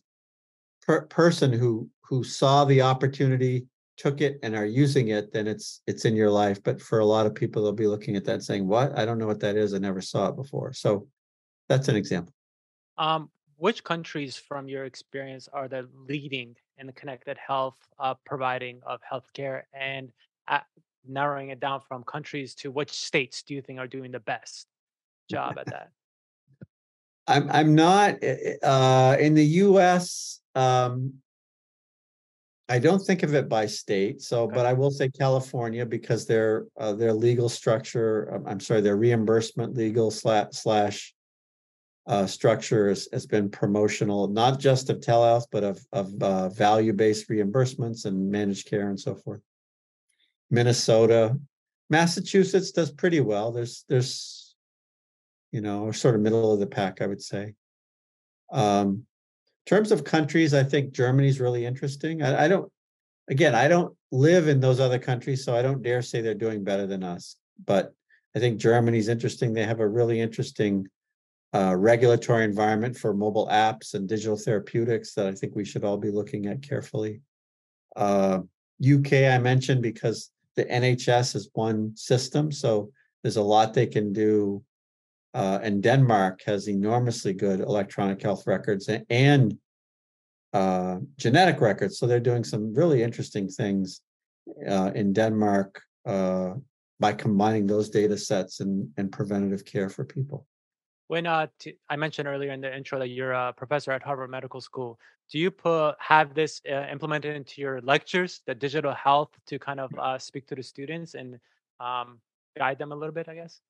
B: per- person who, who saw the opportunity, took it and are using it, then it's, it's in your life. But for a lot of people, they'll be looking at that saying, what? I don't know what that is. I never saw it before. So that's an example.
A: Um, which countries, from your experience, are the leading in the connected health uh, providing of healthcare? And uh, narrowing it down from countries to which states do you think are doing the best job at that?
B: I'm I'm not eh, eh, uh in the US um I don't think of it by state, so
A: Okay.
B: but I will say California because their uh their legal structure, um, I'm sorry, their reimbursement legal slash slash uh structure has, has been promotional, not just of telehealth, but of of uh value-based reimbursements and managed care and so forth. Minnesota, Massachusetts does pretty well. There's there's you know, sort of middle of the pack, I would say. Um, in terms of countries, I think Germany's really interesting. I, I don't, again, I don't live in those other countries, so I don't dare say they're doing better than us. But I think Germany's interesting. They have a really interesting uh, regulatory environment for mobile apps and digital therapeutics that I think we should all be looking at carefully. Uh, UK I mentioned because the NHS is one system, so there's a lot they can do uh, and Denmark has enormously good electronic health records a- and uh, genetic records. So they're doing some really interesting things uh, in Denmark uh, by combining those data sets and, and preventative care for people.
A: When uh, t- I mentioned earlier in the intro that you're a professor at Harvard Medical School, do you put have this uh, implemented into your lectures, the digital health, to kind of uh, speak to the students and um, guide them a little bit? I guess.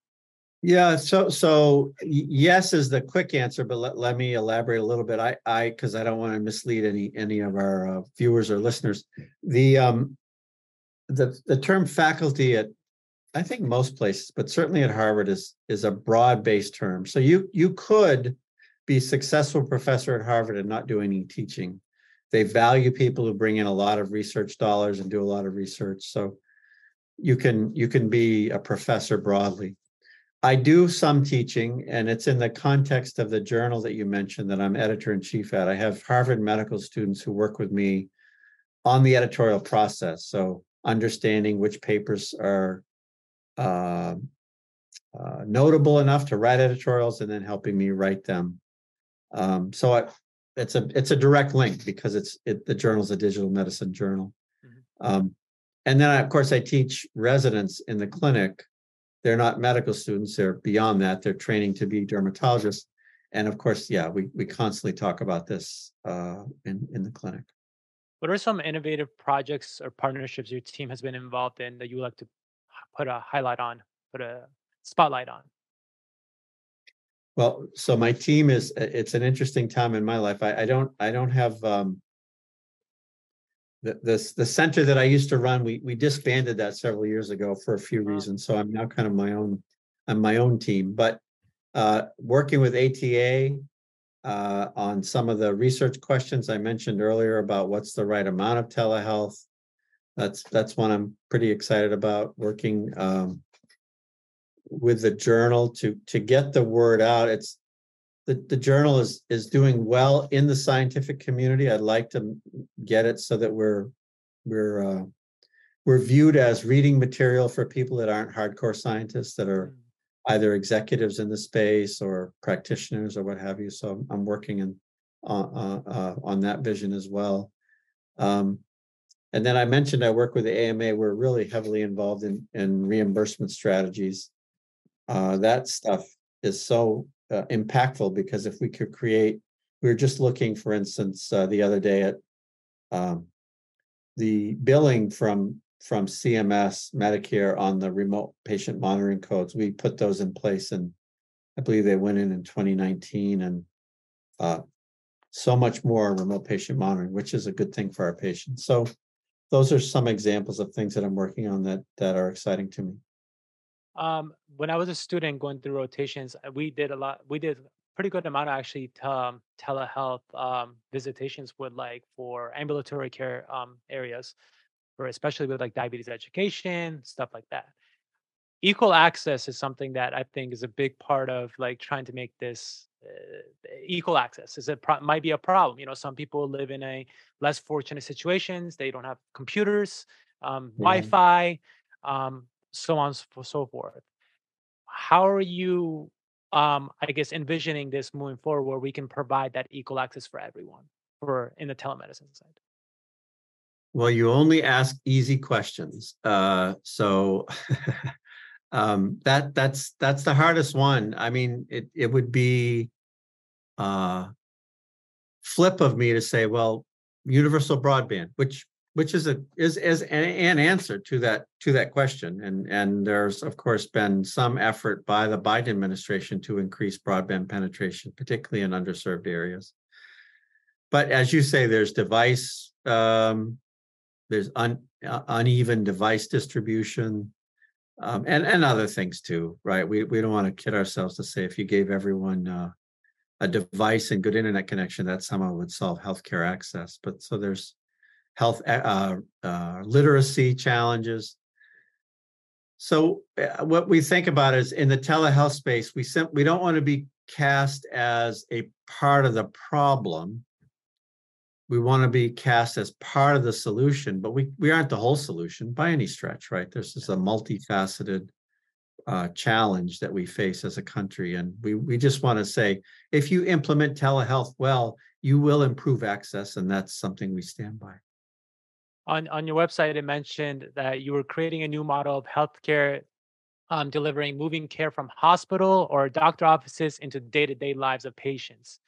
B: Yeah, so so yes is the quick answer, but let, let me elaborate a little bit. I I because I don't want to mislead any any of our uh, viewers or listeners. The um the the term faculty at I think most places, but certainly at Harvard is is a broad-based term. So you you could be successful professor at Harvard and not do any teaching. They value people who bring in a lot of research dollars and do a lot of research. So you can you can be a professor broadly. I do some teaching, and it's in the context of the journal that you mentioned that I'm editor in chief at. I have Harvard medical students who work with me on the editorial process. So understanding which papers are uh, uh, notable enough to write editorials and then helping me write them. Um, so I, it's a it's a direct link because it's it, the journal's a digital medicine journal.
A: Mhm.
B: Um, and then I, of course I teach residents in the clinic. They're not medical students; they're beyond that. They're training to be dermatologists. And of course, yeah, we we constantly talk about this uh, in in the clinic.
A: What are some innovative projects or partnerships your team has been involved in that you would like to put a highlight on, put a spotlight on?
B: Well, so my team is, it's an interesting time in my life. I, I don't, I don't have, um. The, this, the center that I used to run, we, we disbanded that several years ago for a few reasons. So I'm now kind of my own, I'm my own team, but. Uh, working with ATA. Uh, on some of the research questions I mentioned earlier about what's the right amount of telehealth. That's, that's one I'm pretty excited about, working, um with the journal to to get the word out. It's the the journal is is doing well in the scientific community. I'd like to get it so that we're we're uh, we're viewed as reading material for people that aren't hardcore scientists that are either executives in the space or practitioners or what have you. So I'm- working in on uh, uh, on that vision as well. Um, and then I mentioned I work with the AMA. We're really heavily involved in in reimbursement strategies uh, that stuff is so uh, impactful because if we could create, we were just looking, for instance, uh, the other day at um, the billing from from CMS Medicare on the remote patient monitoring codes. We put those in place, and I believe they went in in 2019, and uh, so much more remote patient monitoring, which is a good thing for our patients. So those are some examples of things that I'm working on that that are exciting to me.
A: Um, when I was a student going through rotations, uh, we did a lot. We did pretty good amount of actually tel- um, telehealth um, visitations with like for ambulatory care um, areas, for especially with like diabetes education stuff like that. Equal access is something that I think is a big part of like trying to make this uh, equal access. Is a pro- might be a problem. You know, some people live in a less fortunate situations. They don't have computers, um,
B: Yeah.
A: Wi-Fi, um, so on and so so forth how are you um i guess envisioning this moving forward where we can provide that equal access for everyone for in the telemedicine side
B: Well, you only ask easy questions. Uh, so um, that that's that's the hardest one. I mean, it it would be uh, flip of me to say, well, universal broadband, which which is a is is an, an answer to that to that question. And and there's of course been some effort by the Biden administration to increase broadband penetration, particularly in underserved areas. But as you say, there's device um, there's un, uh, uneven device distribution um, and and other things too right? We we don't want to kid ourselves to say if you gave everyone uh, a device and good internet connection that somehow would solve healthcare access but so there's health uh, uh, literacy challenges. So uh, what we think about is in the telehealth space we sim- we don't want to be cast as a part of the problem we want to be cast as part of the solution, but we we aren't the whole solution by any stretch, right? This is a multifaceted uh, challenge that we face as a country, and we we just want to say if you implement telehealth well, you will improve access, and that's something we stand by.
A: on on your website it mentioned that you were creating a new model of healthcare um, delivering moving care from hospital or doctor offices into day-to-day lives of patients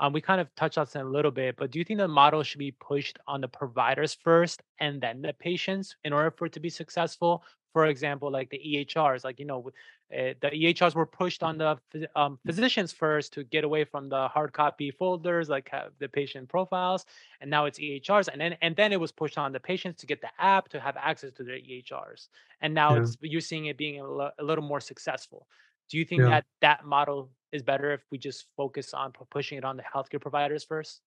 A: um, we kind of touched on this a little bit but do you think the model should be pushed on the providers first and then the patients in order for it to be successful for example like the ehrs like you know uh, the ehrs were pushed on the um, physicians first to get away from the hard copy folders like have the patient profiles and now it's EHRs, and then and then it was pushed on the patients to get the app to have access to their EHRs, and now
B: Yeah,
A: it's you're seeing it being a, lo- a little more successful. Do you think
B: yeah.
A: that that model is better if we just focus on pushing it on the healthcare providers first?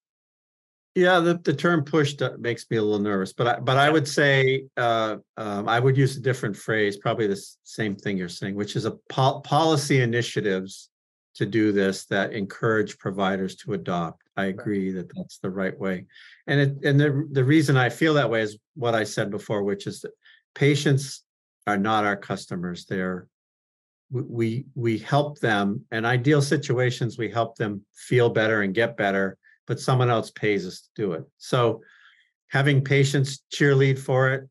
B: Yeah, the, the term pushed uh, makes me a little nervous, but I, but I would say, uh, um, I would use a different phrase, probably the same thing you're saying, which is a pol- policy initiatives to do this that encourage providers to adopt. I agree that that's the right way. And it, and the, the reason I feel that way is what I said before, which is that patients are not our customers. They're we, we help them in ideal situations we help them feel better and get better but someone else pays us to do it. So having patients cheerlead for it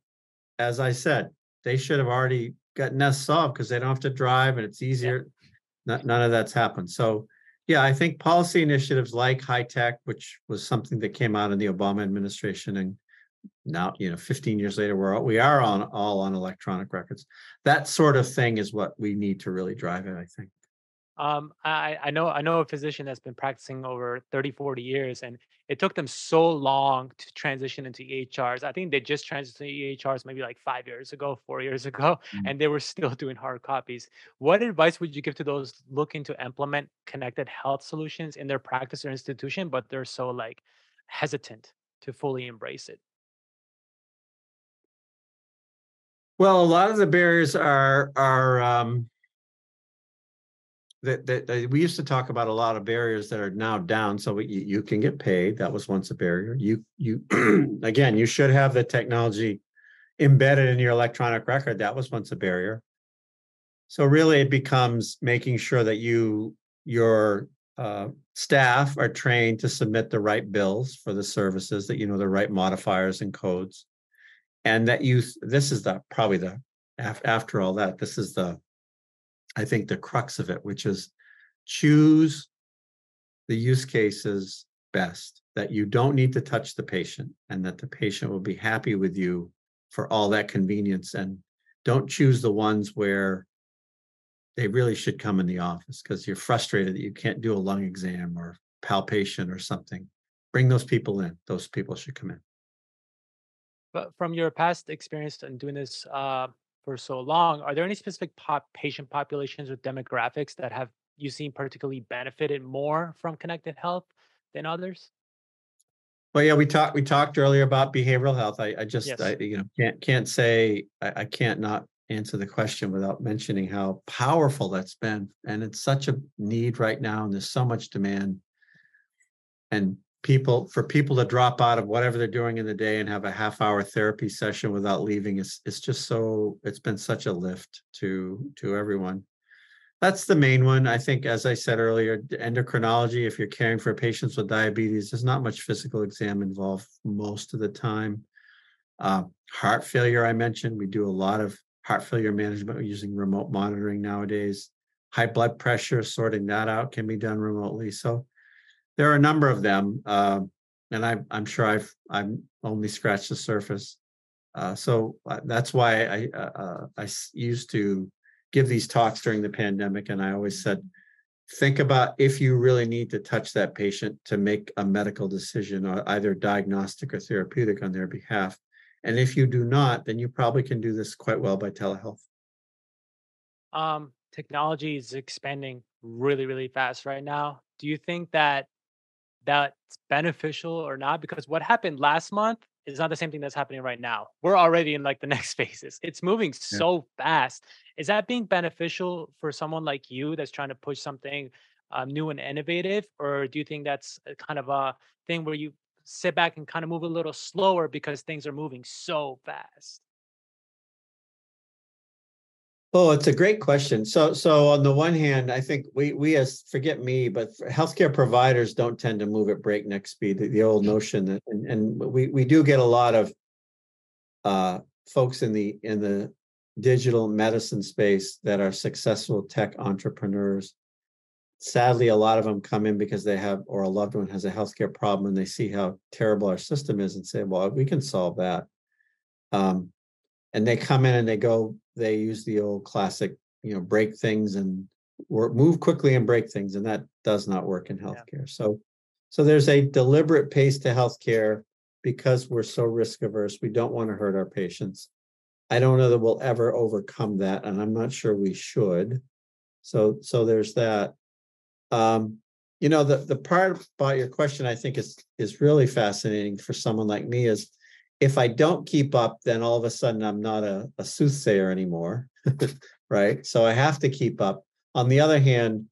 B: as i said they should have already gotten that solved because they don't have to drive and it's easier Not, none of that's happened. So yeah i think policy initiatives like HITECH which was something that came out in the obama administration and now you know 15 years later we're all, we are on all on electronic records that sort of thing is what we need to really drive it i think
A: um, I, I know I know a physician that's been practicing over 30, 40 years, and it took them so long to transition into EHRs. I think they just transitioned to EHRs maybe like five years ago, four years ago,
B: Mm.
A: and they were still doing hard copies. What advice would you give to those looking to implement connected health solutions in their practice or institution, but they're so like hesitant to fully embrace it?
B: Well a lot of the barriers are are um that, that, that we used to talk about a lot of barriers that are now down so you, you can get paid. That was once a barrier. You you again you should have the technology embedded in your electronic record. That was once a barrier. So really it becomes making sure that you your uh, staff are trained to submit the right bills for the services that you know the right modifiers and codes and that you this is the probably the after all that this is the I think the crux of it, which is choose the use cases best, that you don't need to touch the patient and that the patient will be happy with you for all that convenience. And don't choose the ones where they really should come in the office because you're frustrated that you can't do a lung exam or palpation or something. Bring those people in. Those people should come in.
A: But from your past experience and doing this uh, for so long, are there any specific pop patient populations or demographics that have you seen particularly benefited more from connected health than others?
B: Well, yeah, we talked, we talked earlier about behavioral health. I, I just,
A: Yes.
B: I, you know, can't, can't say, I, I can't not answer the question without mentioning how powerful that's been. And it's such a need right now, and there's so much demand. And people, for people to drop out of whatever they're doing in the day and have a half hour therapy session without leaving, it's, it's just so, it's been such a lift to, to everyone. That's the main one. I think, as I said earlier, endocrinology, if you're caring for patients with diabetes, there's not much physical exam involved most of the time. Uh, heart failure, I mentioned, we do a lot of heart failure management using remote monitoring nowadays. High blood pressure, sorting that out can be done remotely. So there are a number of them. Uh, and I, I'm sure I've, I'm only scratched the surface. Uh, so uh, that's why I, uh, uh, used to give these talks during the pandemic, and I always said, think about if you really need to touch that patient to make a medical decision, or either diagnostic or therapeutic on their behalf. And if you do not, then you probably can do this quite well by telehealth.
A: Um, technology is expanding really, really fast right now. Do you think that that's beneficial or not? Because what happened last month is not the same thing that's happening right now. We're already in like the next phases. It's moving so fast. Is that being beneficial for someone like you that's trying to push something um, new and innovative, or do you think that's kind of a thing where you sit back and kind of move a little slower because things are moving so fast?
B: Oh, it's a great question. So, so on the one hand, I think we we as forget me, but healthcare providers don't tend to move at breakneck speed. The, the old notion that, and, and we we do get a lot of uh, folks in the in the digital medicine space that are successful tech entrepreneurs. Sadly, a lot of them come in because they have, or a loved one has a healthcare problem, and they see how terrible our system is, and say, "Well, we can solve that." Um, and they come in and they go they use the old classic you know break things and work move quickly and break things and that does not work in healthcare. So so there's a deliberate pace to healthcare because we're so risk averse we don't want to hurt our patients. I don't know that we'll ever overcome that and i'm not sure we should. So so there's that. Um you know the the part about your question i think is is really fascinating for someone like me is if I don't keep up, then all of a sudden I'm not a, a soothsayer anymore. right. So I have to keep up. On the other hand,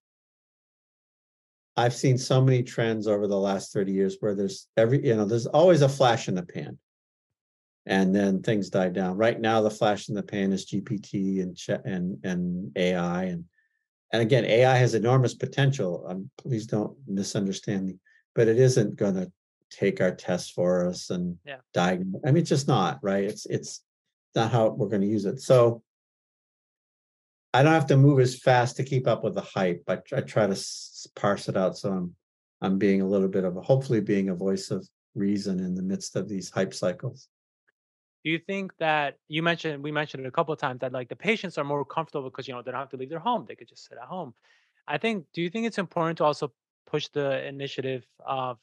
B: I've seen so many trends over the last 30 years where there's every, you know, there's always a flash in the pan. and then things die down. Right now, the flash in the pan is GPT and and and AI and and again, AI has enormous potential. Um, please don't misunderstand me, but it isn't going to take our tests for us and yeah. diagnose. I mean, it's just not right. It's it's not how we're going to use it. So I don't have to move as fast to keep up with the hype. I, I try to parse it out so I'm I'm being a little bit of a hopefully being a voice of reason in the midst of these hype cycles
A: do you think that you mentioned we mentioned it a couple of times that like the patients are more comfortable because you know they don't have to leave their home they could just sit at home i think do you think it's important to also push the initiative of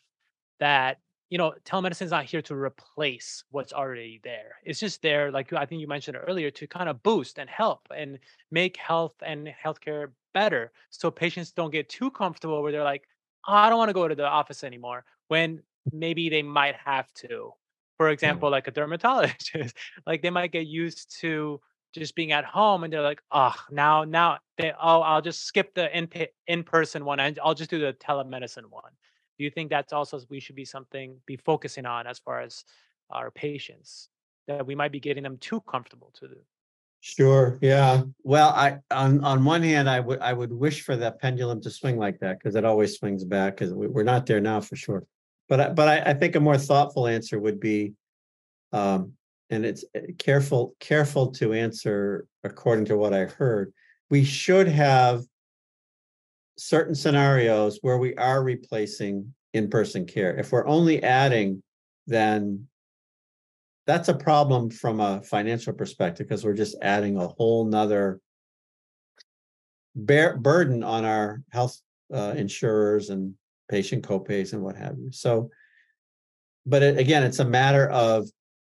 A: that you know telemedicine is not here to replace what's already there. It's just there like i think you mentioned earlier to kind of boost and help and make health and healthcare better so patients don't get too comfortable where they're like oh, i don't want to go to the office anymore when maybe they might have to. For mm. example, like a dermatologist, like they might get used to just being at home and they're like, oh, now, now they, oh, I'll just skip the in in person one and I'll just do the telemedicine one. Do you think that's also we should be something be focusing on as far as our patients that we might be getting them too comfortable to do?
B: Sure. Yeah. Well, I on on one hand, I would I would wish for that pendulum to swing like that because it always swings back because we, are not there now for sure. But I, but I, I think a more thoughtful answer would be, um, and it's eh, careful careful to answer according to what I heard. We should have certain scenarios where we are replacing in-person care. If we're only adding, then that's a problem from a financial perspective because we're just adding a whole nother bear, burden on our health uh, insurers and patient copays and what have you. So, but it, again, it's a matter of,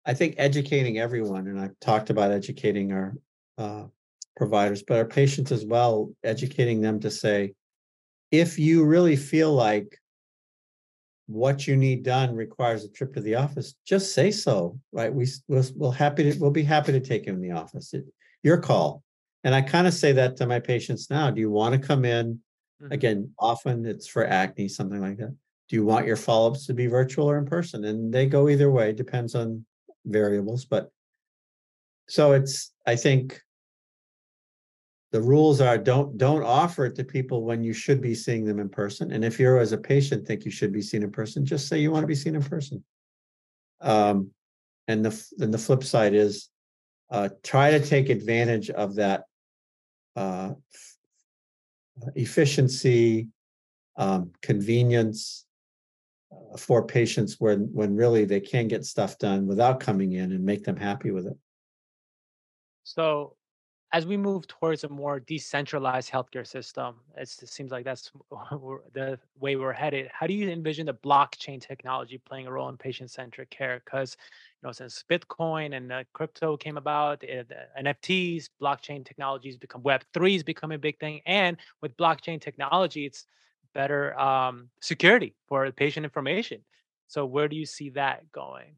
B: I think, educating everyone. And I've talked about educating our uh, providers, but our patients as well, educating them to say, if you really feel like what you need done requires a trip to the office, just say so. Right? We we'll, we'll happy to we'll be happy to take you in the office. It, your call. And I kind of say that to my patients now. Do you want to come in? Mm-hmm. Again, often it's for acne, something like that. Do you want your follow-ups to be virtual or in person? And they go either way, depends on variables. But so it's, I think the rules are don't don't offer it to people when you should be seeing them in person. And if you're as a patient think you should be seen in person, just say you want to be seen in person. Um, and the then the flip side is uh, try to take advantage of that uh, efficiency, um, convenience uh, for patients when when really they can get stuff done without coming in and make them happy with it.
A: So, as we move towards a more decentralized healthcare system, it seems like that's the way we're headed. How do you envision the blockchain technology playing a role in patient-centric care? Because you know, since Bitcoin and uh, crypto came about, it, uh, NFTs, blockchain technologies become Web three is becoming a big thing, and with blockchain technology, it's better um, security for patient information. So, where do you see that going?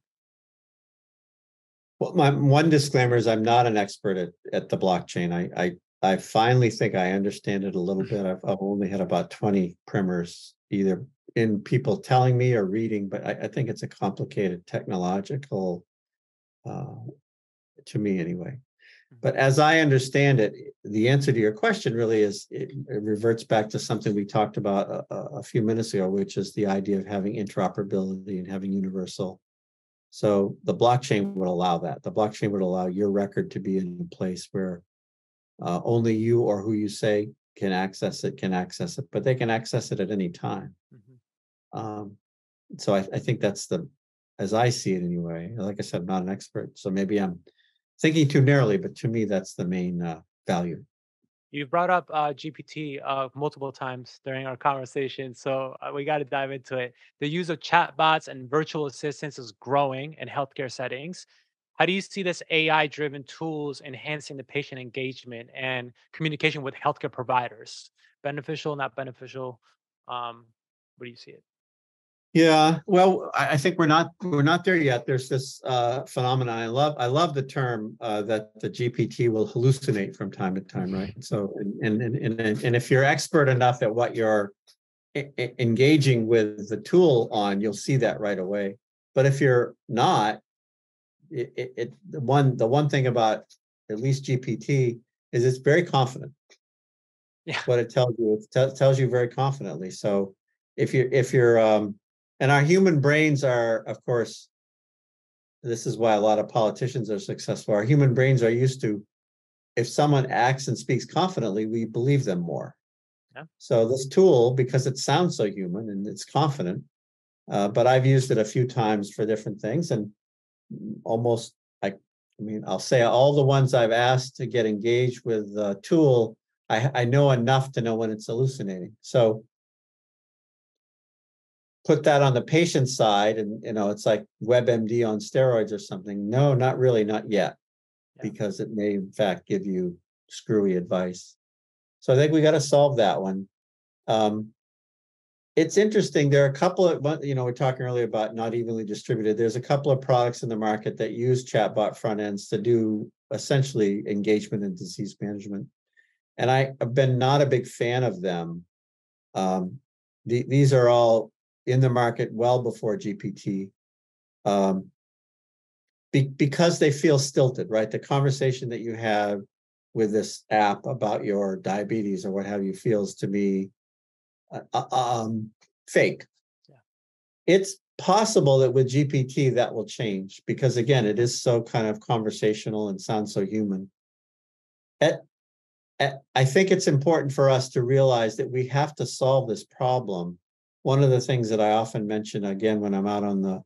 B: Well, my one disclaimer is I'm not an expert at, at the blockchain. I, I I finally think I understand it a little bit. I've, I've only had about 20 primers, either in people telling me or reading, but I, I think it's a complicated technological, uh, to me anyway. But mm-hmm. as I understand it, the answer to your question really is it, it reverts back to something we talked about a, a, few minutes ago, which is the idea of having interoperability and having universal. So the blockchain would allow that. The blockchain would allow your record to be in a place where uh, only you or who you say can access it can access it, but they can access it at any time. Mm-hmm. Um, so I, I, think that's the, as I see it anyway. Like I said, I'm not an expert, so maybe I'm thinking too narrowly, but to me, that's the main uh, value.
A: You've brought up uh, GPT uh, multiple times during our conversation, so uh, we got to dive into it. The use of chatbots and virtual assistants is growing in healthcare settings. How do you see this AI driven tools enhancing the patient engagement and communication with healthcare providers? Beneficial, not beneficial? Um, what do you see it?
B: Yeah, well, I think we're not we're not there yet. There's this uh, phenomenon. I love I love the term uh, that the GPT will hallucinate from time to time, right? So, and and and and if you're expert enough at what you're engaging with the tool on, you'll see that right away. But if you're not, it, it, it, the one, the one thing about at least GPT is it's very confident.
A: Yeah.
B: What it tells you, it tell- tells you very confidently. So if you're, if you're, um, and our human brains are, of course, this is why a lot of politicians are successful. Our human brains are used to, if someone acts and speaks confidently, we believe them more.
A: Yeah.
B: So this tool, because it sounds so human and it's confident, uh, but I've used it a few times for different things and almost I, I mean, I'll say all the ones I've asked to get engaged with the tool, I, I know enough to know when it's hallucinating. So put that on the patient side and, you know, it's like WebMD on steroids or something. No, not really, not yet.
A: Yeah.
B: Because it may in fact give you screwy advice. So I think we got to solve that one. Um, it's interesting. There are a couple of, you know, we're talking earlier about not evenly distributed. There's a couple of products in the market that use chatbot front ends to do essentially engagement and disease management. And I have been not a big fan of them. Um, the, these are all in the market well before GPT. Um, be- because they feel stilted, right? The conversation that you have with this app about your diabetes or what have you feels to me uh, uh, um, fake.
A: Yeah.
B: It's possible that with GPT that will change because again, it is so kind of conversational and sounds so human. At, at, I think it's important for us to realize that we have to solve this problem. One of the things that I often mention again when I'm out on the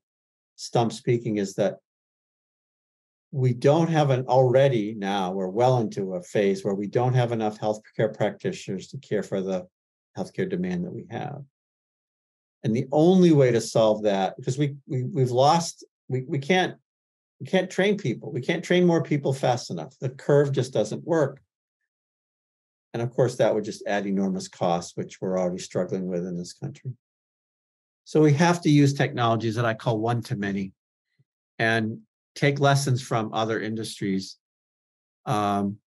B: stump speaking is that we don't have an already now, we're well into a phase where we don't have enough healthcare practitioners to care for the healthcare demand that we have. And the only way to solve that, because we, we we've lost, we, we can't we can't train people. We can't train more people fast enough. The curve just doesn't work. And of course, that would just add enormous costs, which we're already struggling with in this country. So we have to use technologies that I call one to many and take lessons from other industries. Um,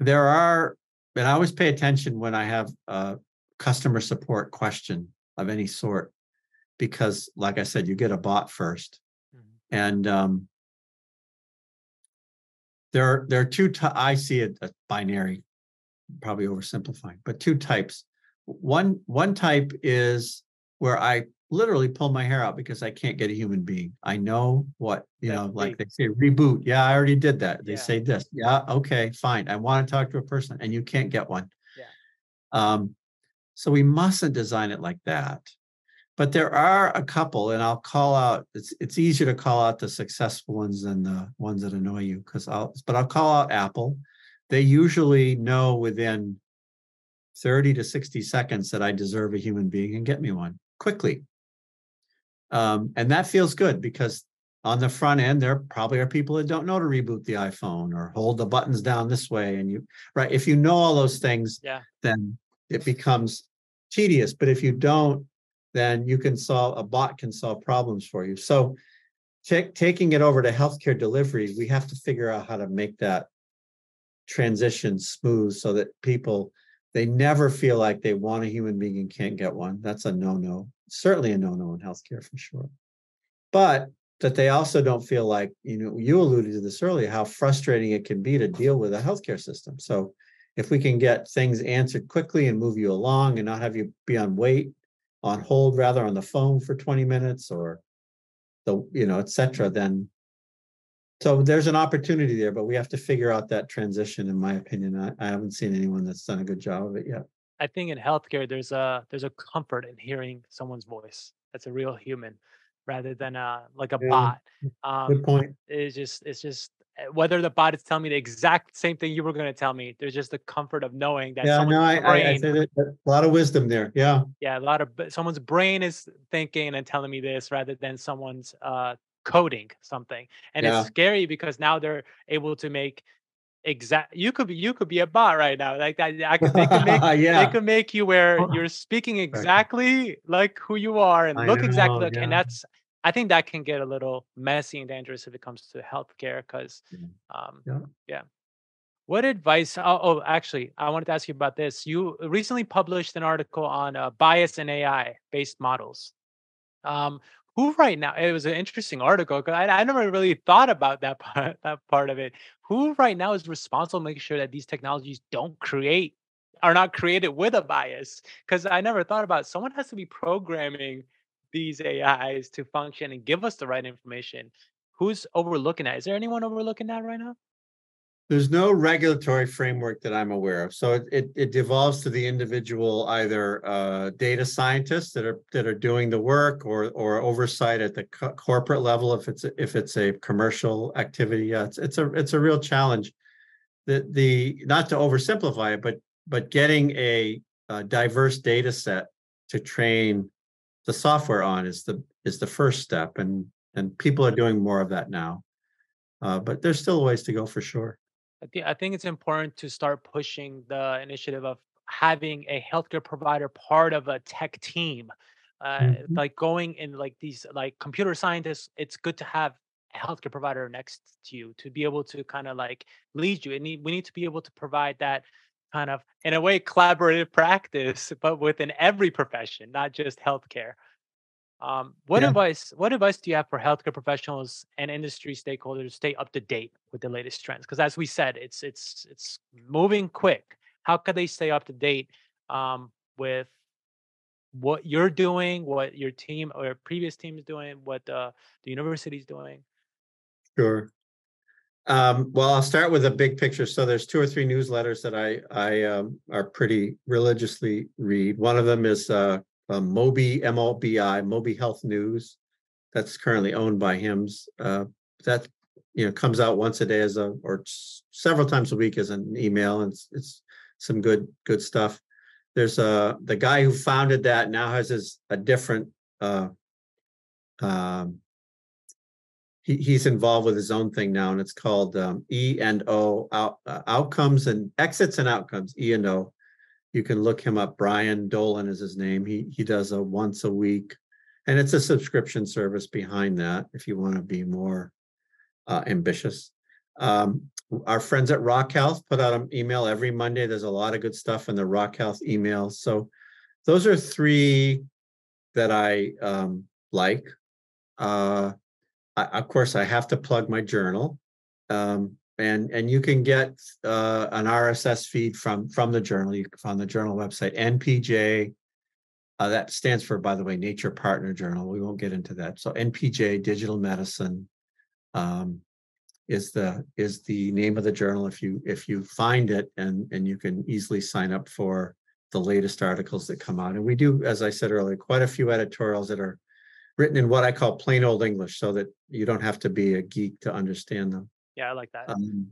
B: there are, and I always pay attention when I have a customer support question of any sort, because like I said, you get a bot first.
A: Mhm.
B: And um, there are there are two. Ty- I see it a binary, probably oversimplifying, but two types. One one type is where I literally pull my hair out because I can't get a human being. I know what you
A: That's
B: know, like they say reboot. Yeah, I already did that. They
A: Yeah.
B: say this. Yeah, okay, fine. I want to talk to a person, and you can't get one.
A: Yeah.
B: Um, so we mustn't design it like that. But there are a couple, and I'll call out, it's it's easier to call out the successful ones than the ones that annoy you, because I'll, but I'll call out Apple. They usually know within 30 to 60 seconds that I deserve a human being and get me one quickly. Um, and that feels good because on the front end, there probably are people that don't know to reboot the iPhone or hold the buttons down this way. And you, right, if you know all those things,
A: Yeah.
B: then it becomes tedious. But if you don't, then you can solve, a bot can solve problems for you. So ta- taking it over to healthcare delivery, we have to figure out how to make that transition smooth so that people, they never feel like they want a human being and can't get one. That's a no-no, certainly a no-no in healthcare for sure. But that they also don't feel like, you know, you alluded to this earlier, how frustrating it can be to deal with a healthcare system. So if we can get things answered quickly and move you along and not have you be on wait, on hold rather on the phone for 20 minutes or the, you know, et cetera, then so there's an opportunity there, but we have to figure out that transition, in my opinion. I, I haven't seen anyone that's done a good job of it yet.
A: I think in healthcare there's a there's a comfort in hearing someone's voice. That's a real human, rather than uh like a
B: Yeah.
A: bot.
B: Good
A: Um,
B: point.
A: it's just it's just uh, whether the bot is telling me the exact same thing you were going to tell me. There's just the comfort of knowing that
B: Yeah,
A: someone's
B: no, I, I, I
A: brain,
B: said it, a lot of wisdom there. Yeah.
A: yeah, a lot of someone's brain is thinking and telling me this rather than someone's uh coding something. And
B: Yeah.
A: it's scary because now they're able to make exact. You could be you could be a bot right now. Like that, I could they could make yeah. they
B: yeah.
A: could make you where you're speaking exactly like who you are and
B: I
A: look exactly
B: know,
A: like and that's I think that can get a little messy and dangerous if it comes to healthcare because
B: Mm.
A: um
B: Yeah.
A: yeah. What advice oh, oh actually I wanted to ask you about this. You recently published an article on uh, bias in AI based models. Um who right now? It was an interesting article because I, I never really thought about that part that part of it. Who right now is responsible making sure that these technologies don't create are not created with a bias? Because I never thought about someone has to be programming these AIs to function and give us the right information. Who's overlooking that? Is there anyone overlooking that right now?
B: There's no regulatory framework that I'm aware of. So it, it, it devolves to the individual, either uh, data scientists that are that are doing the work or or oversight at the co- corporate level if it's if it's a commercial activity. Yeah, it's it's a it's a real challenge. The the not to oversimplify it, but but getting a, a diverse data set to train the software on is the is the first step, and and people are doing more of that now. Uh, but there's still a ways to go for sure.
A: I think I think it's important to start pushing the initiative of having a healthcare provider part of a tech team. Uh,
B: Mhm.
A: like going in like these like computer scientists, it's good to have a healthcare provider next to you to be able to kind of like lead you. And need, we need to be able to provide that kind of in a way collaborative practice, but within every profession, not just healthcare. Um, what
B: Yeah.
A: advice what advice do you have for healthcare professionals and industry stakeholders to stay up to date with the latest trends? Because as we said, it's it's it's moving quick. How could they stay up to date um, with what you're doing, what your team or your previous team is doing, what uh, the university is doing?
B: Sure. Um, well, I'll start with a big picture. So there's two or three newsletters that I I um, are pretty religiously read. One of them is uh, uh, Mobi M O B I Health News. That's currently owned by HIMSS. Uh, that you know comes out once a day as a or several times a week as an email, and it's, it's some good good stuff. There's uh the guy who founded that now has his a different uh, um, he, he's involved with his own thing now, and it's called um, E and O out, uh, outcomes and exits and outcomes. E and O. You can look him up. Brian Dolan is his name. He he does a once a week, and it's a subscription service behind that. If you want to be more uh, ambitious, um, our friends at Rock Health put out an email every Monday. There's a lot of good stuff in the Rock Health email. So those are three that I um, like. Uh, I, of course, I have to plug my journal, um, and and you can get uh, an RSS feed from from the journal. You can find the journal website NPJ. Uh, that stands for, by the way, Nature Partner Journal. We won't get into that. So NPJ Digital Medicine um, is the is the name of the journal. If you if you find it, and and you can easily sign up for the latest articles that come out. And we do, as I said earlier, quite a few editorials that are written in what I call plain old English, so that you don't have to be a geek to understand them.
A: Yeah, I like that.
B: Um,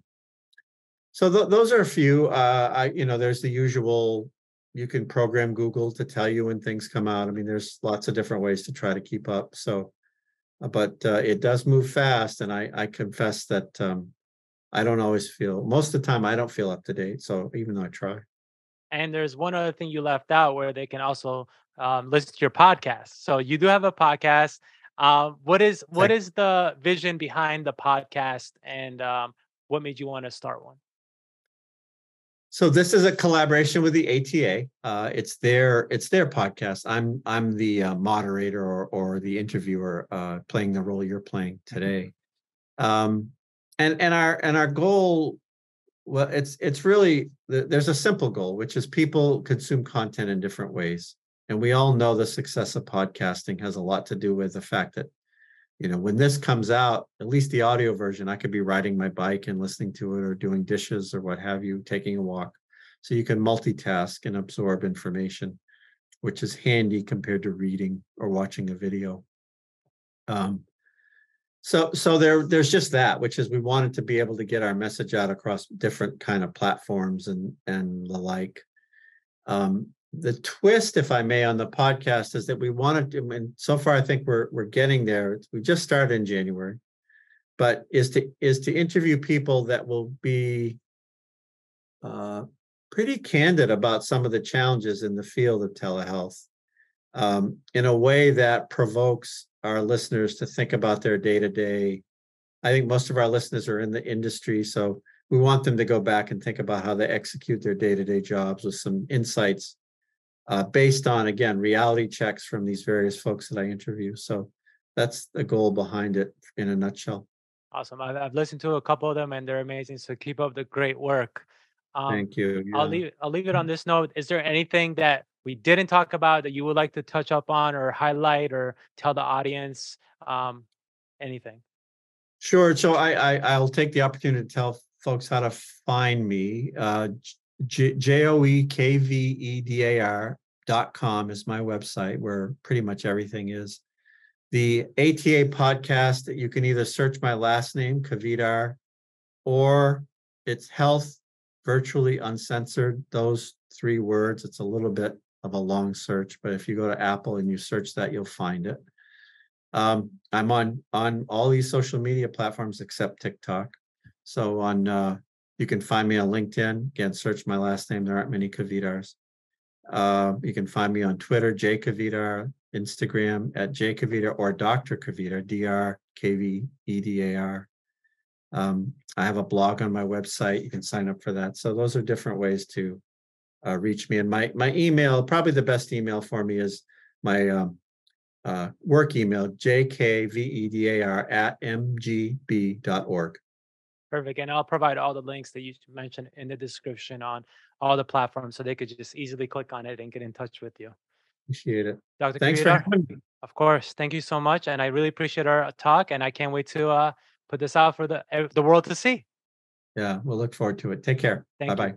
B: so th- those are a few. Uh, I, you know, there's the usual. You can program Google to tell you when things come out. I mean, there's lots of different ways to try to keep up. So, uh, but uh, it does move fast, and I, I confess that um, I don't always feel. Most of the time, I don't feel up to date. So even though I try.
A: And there's one other thing you left out where they can also um, listen to your podcast. So you do have a podcast. Um, what is what is the vision behind the podcast, and um, what made you want to start one?
B: So this is a collaboration with the ATA. Uh, it's their it's their podcast. I'm I'm the uh, moderator or or the interviewer, uh, playing the role you're playing today. Um, and and our and our goal, well, it's it's really there's a simple goal, which is people consume content in different ways, and we all know the success of podcasting has a lot to do with the fact that you know when this comes out at least the audio version i could be riding my bike and listening to it or doing dishes or what have you taking a walk. So you can multitask and absorb information which is handy compared to reading or watching a video. Um, so so there there's just that which is we wanted to be able to get our message out across different kind of platforms and and the like. Um, the twist, if I may, on the podcast is that we wanted to, and so far I think we're we're getting there. We just started in January, but is to is to interview people that will be uh, pretty candid about some of the challenges in the field of telehealth um, in a way that provokes our listeners to think about their day to day. I think most of our listeners are in the industry, so we want them to go back and think about how they execute their day to day jobs with some insights uh, based on again reality checks from these various folks that I interview. So that's the goal behind it in a nutshell.
A: Awesome. I've, I've listened to a couple of them and they're amazing. So keep up the great work. Um,
B: Thank you.
A: I'll leave I'll leave it on this note. Is there anything that we didn't talk about that you would like to touch up on or highlight or tell the audience? Um, anything?
B: Sure. So I, I, I'll take the opportunity to tell folks how to find me. Uh, J, J O E K V E D A R dot com is my website where pretty much everything is. The ATA podcast, you can either search my last name, Kvedar, or it's health virtually uncensored. Those three words, it's a little bit of a long search, but if you go to Apple and you search that, you'll find it. Um, I'm on on all these social media platforms except TikTok. So on uh, you can find me on LinkedIn. Again, search my last name. There aren't many Kvedars. Uh, you can find me on Twitter, J Kvedar, Instagram at J Kvedar or Dr. Kvedar, D R K V E D A R. Um, I have a blog on my website. You can sign up for that. So those are different ways to uh, reach me. And my my email, probably the best email for me is my um, uh, work email, jkvedar at mgb.org.
A: Perfect. And I'll provide all the links that you mentioned in the description on all the platforms so they could just easily click on it and get in touch with you.
B: Appreciate it.
A: Dr.
B: Thanks for having me.
A: of course. Thank you so much. And I really appreciate our talk and I can't wait to uh, put this out for the, the world to see.
B: Yeah, we'll look forward to it. Take care. Bye bye.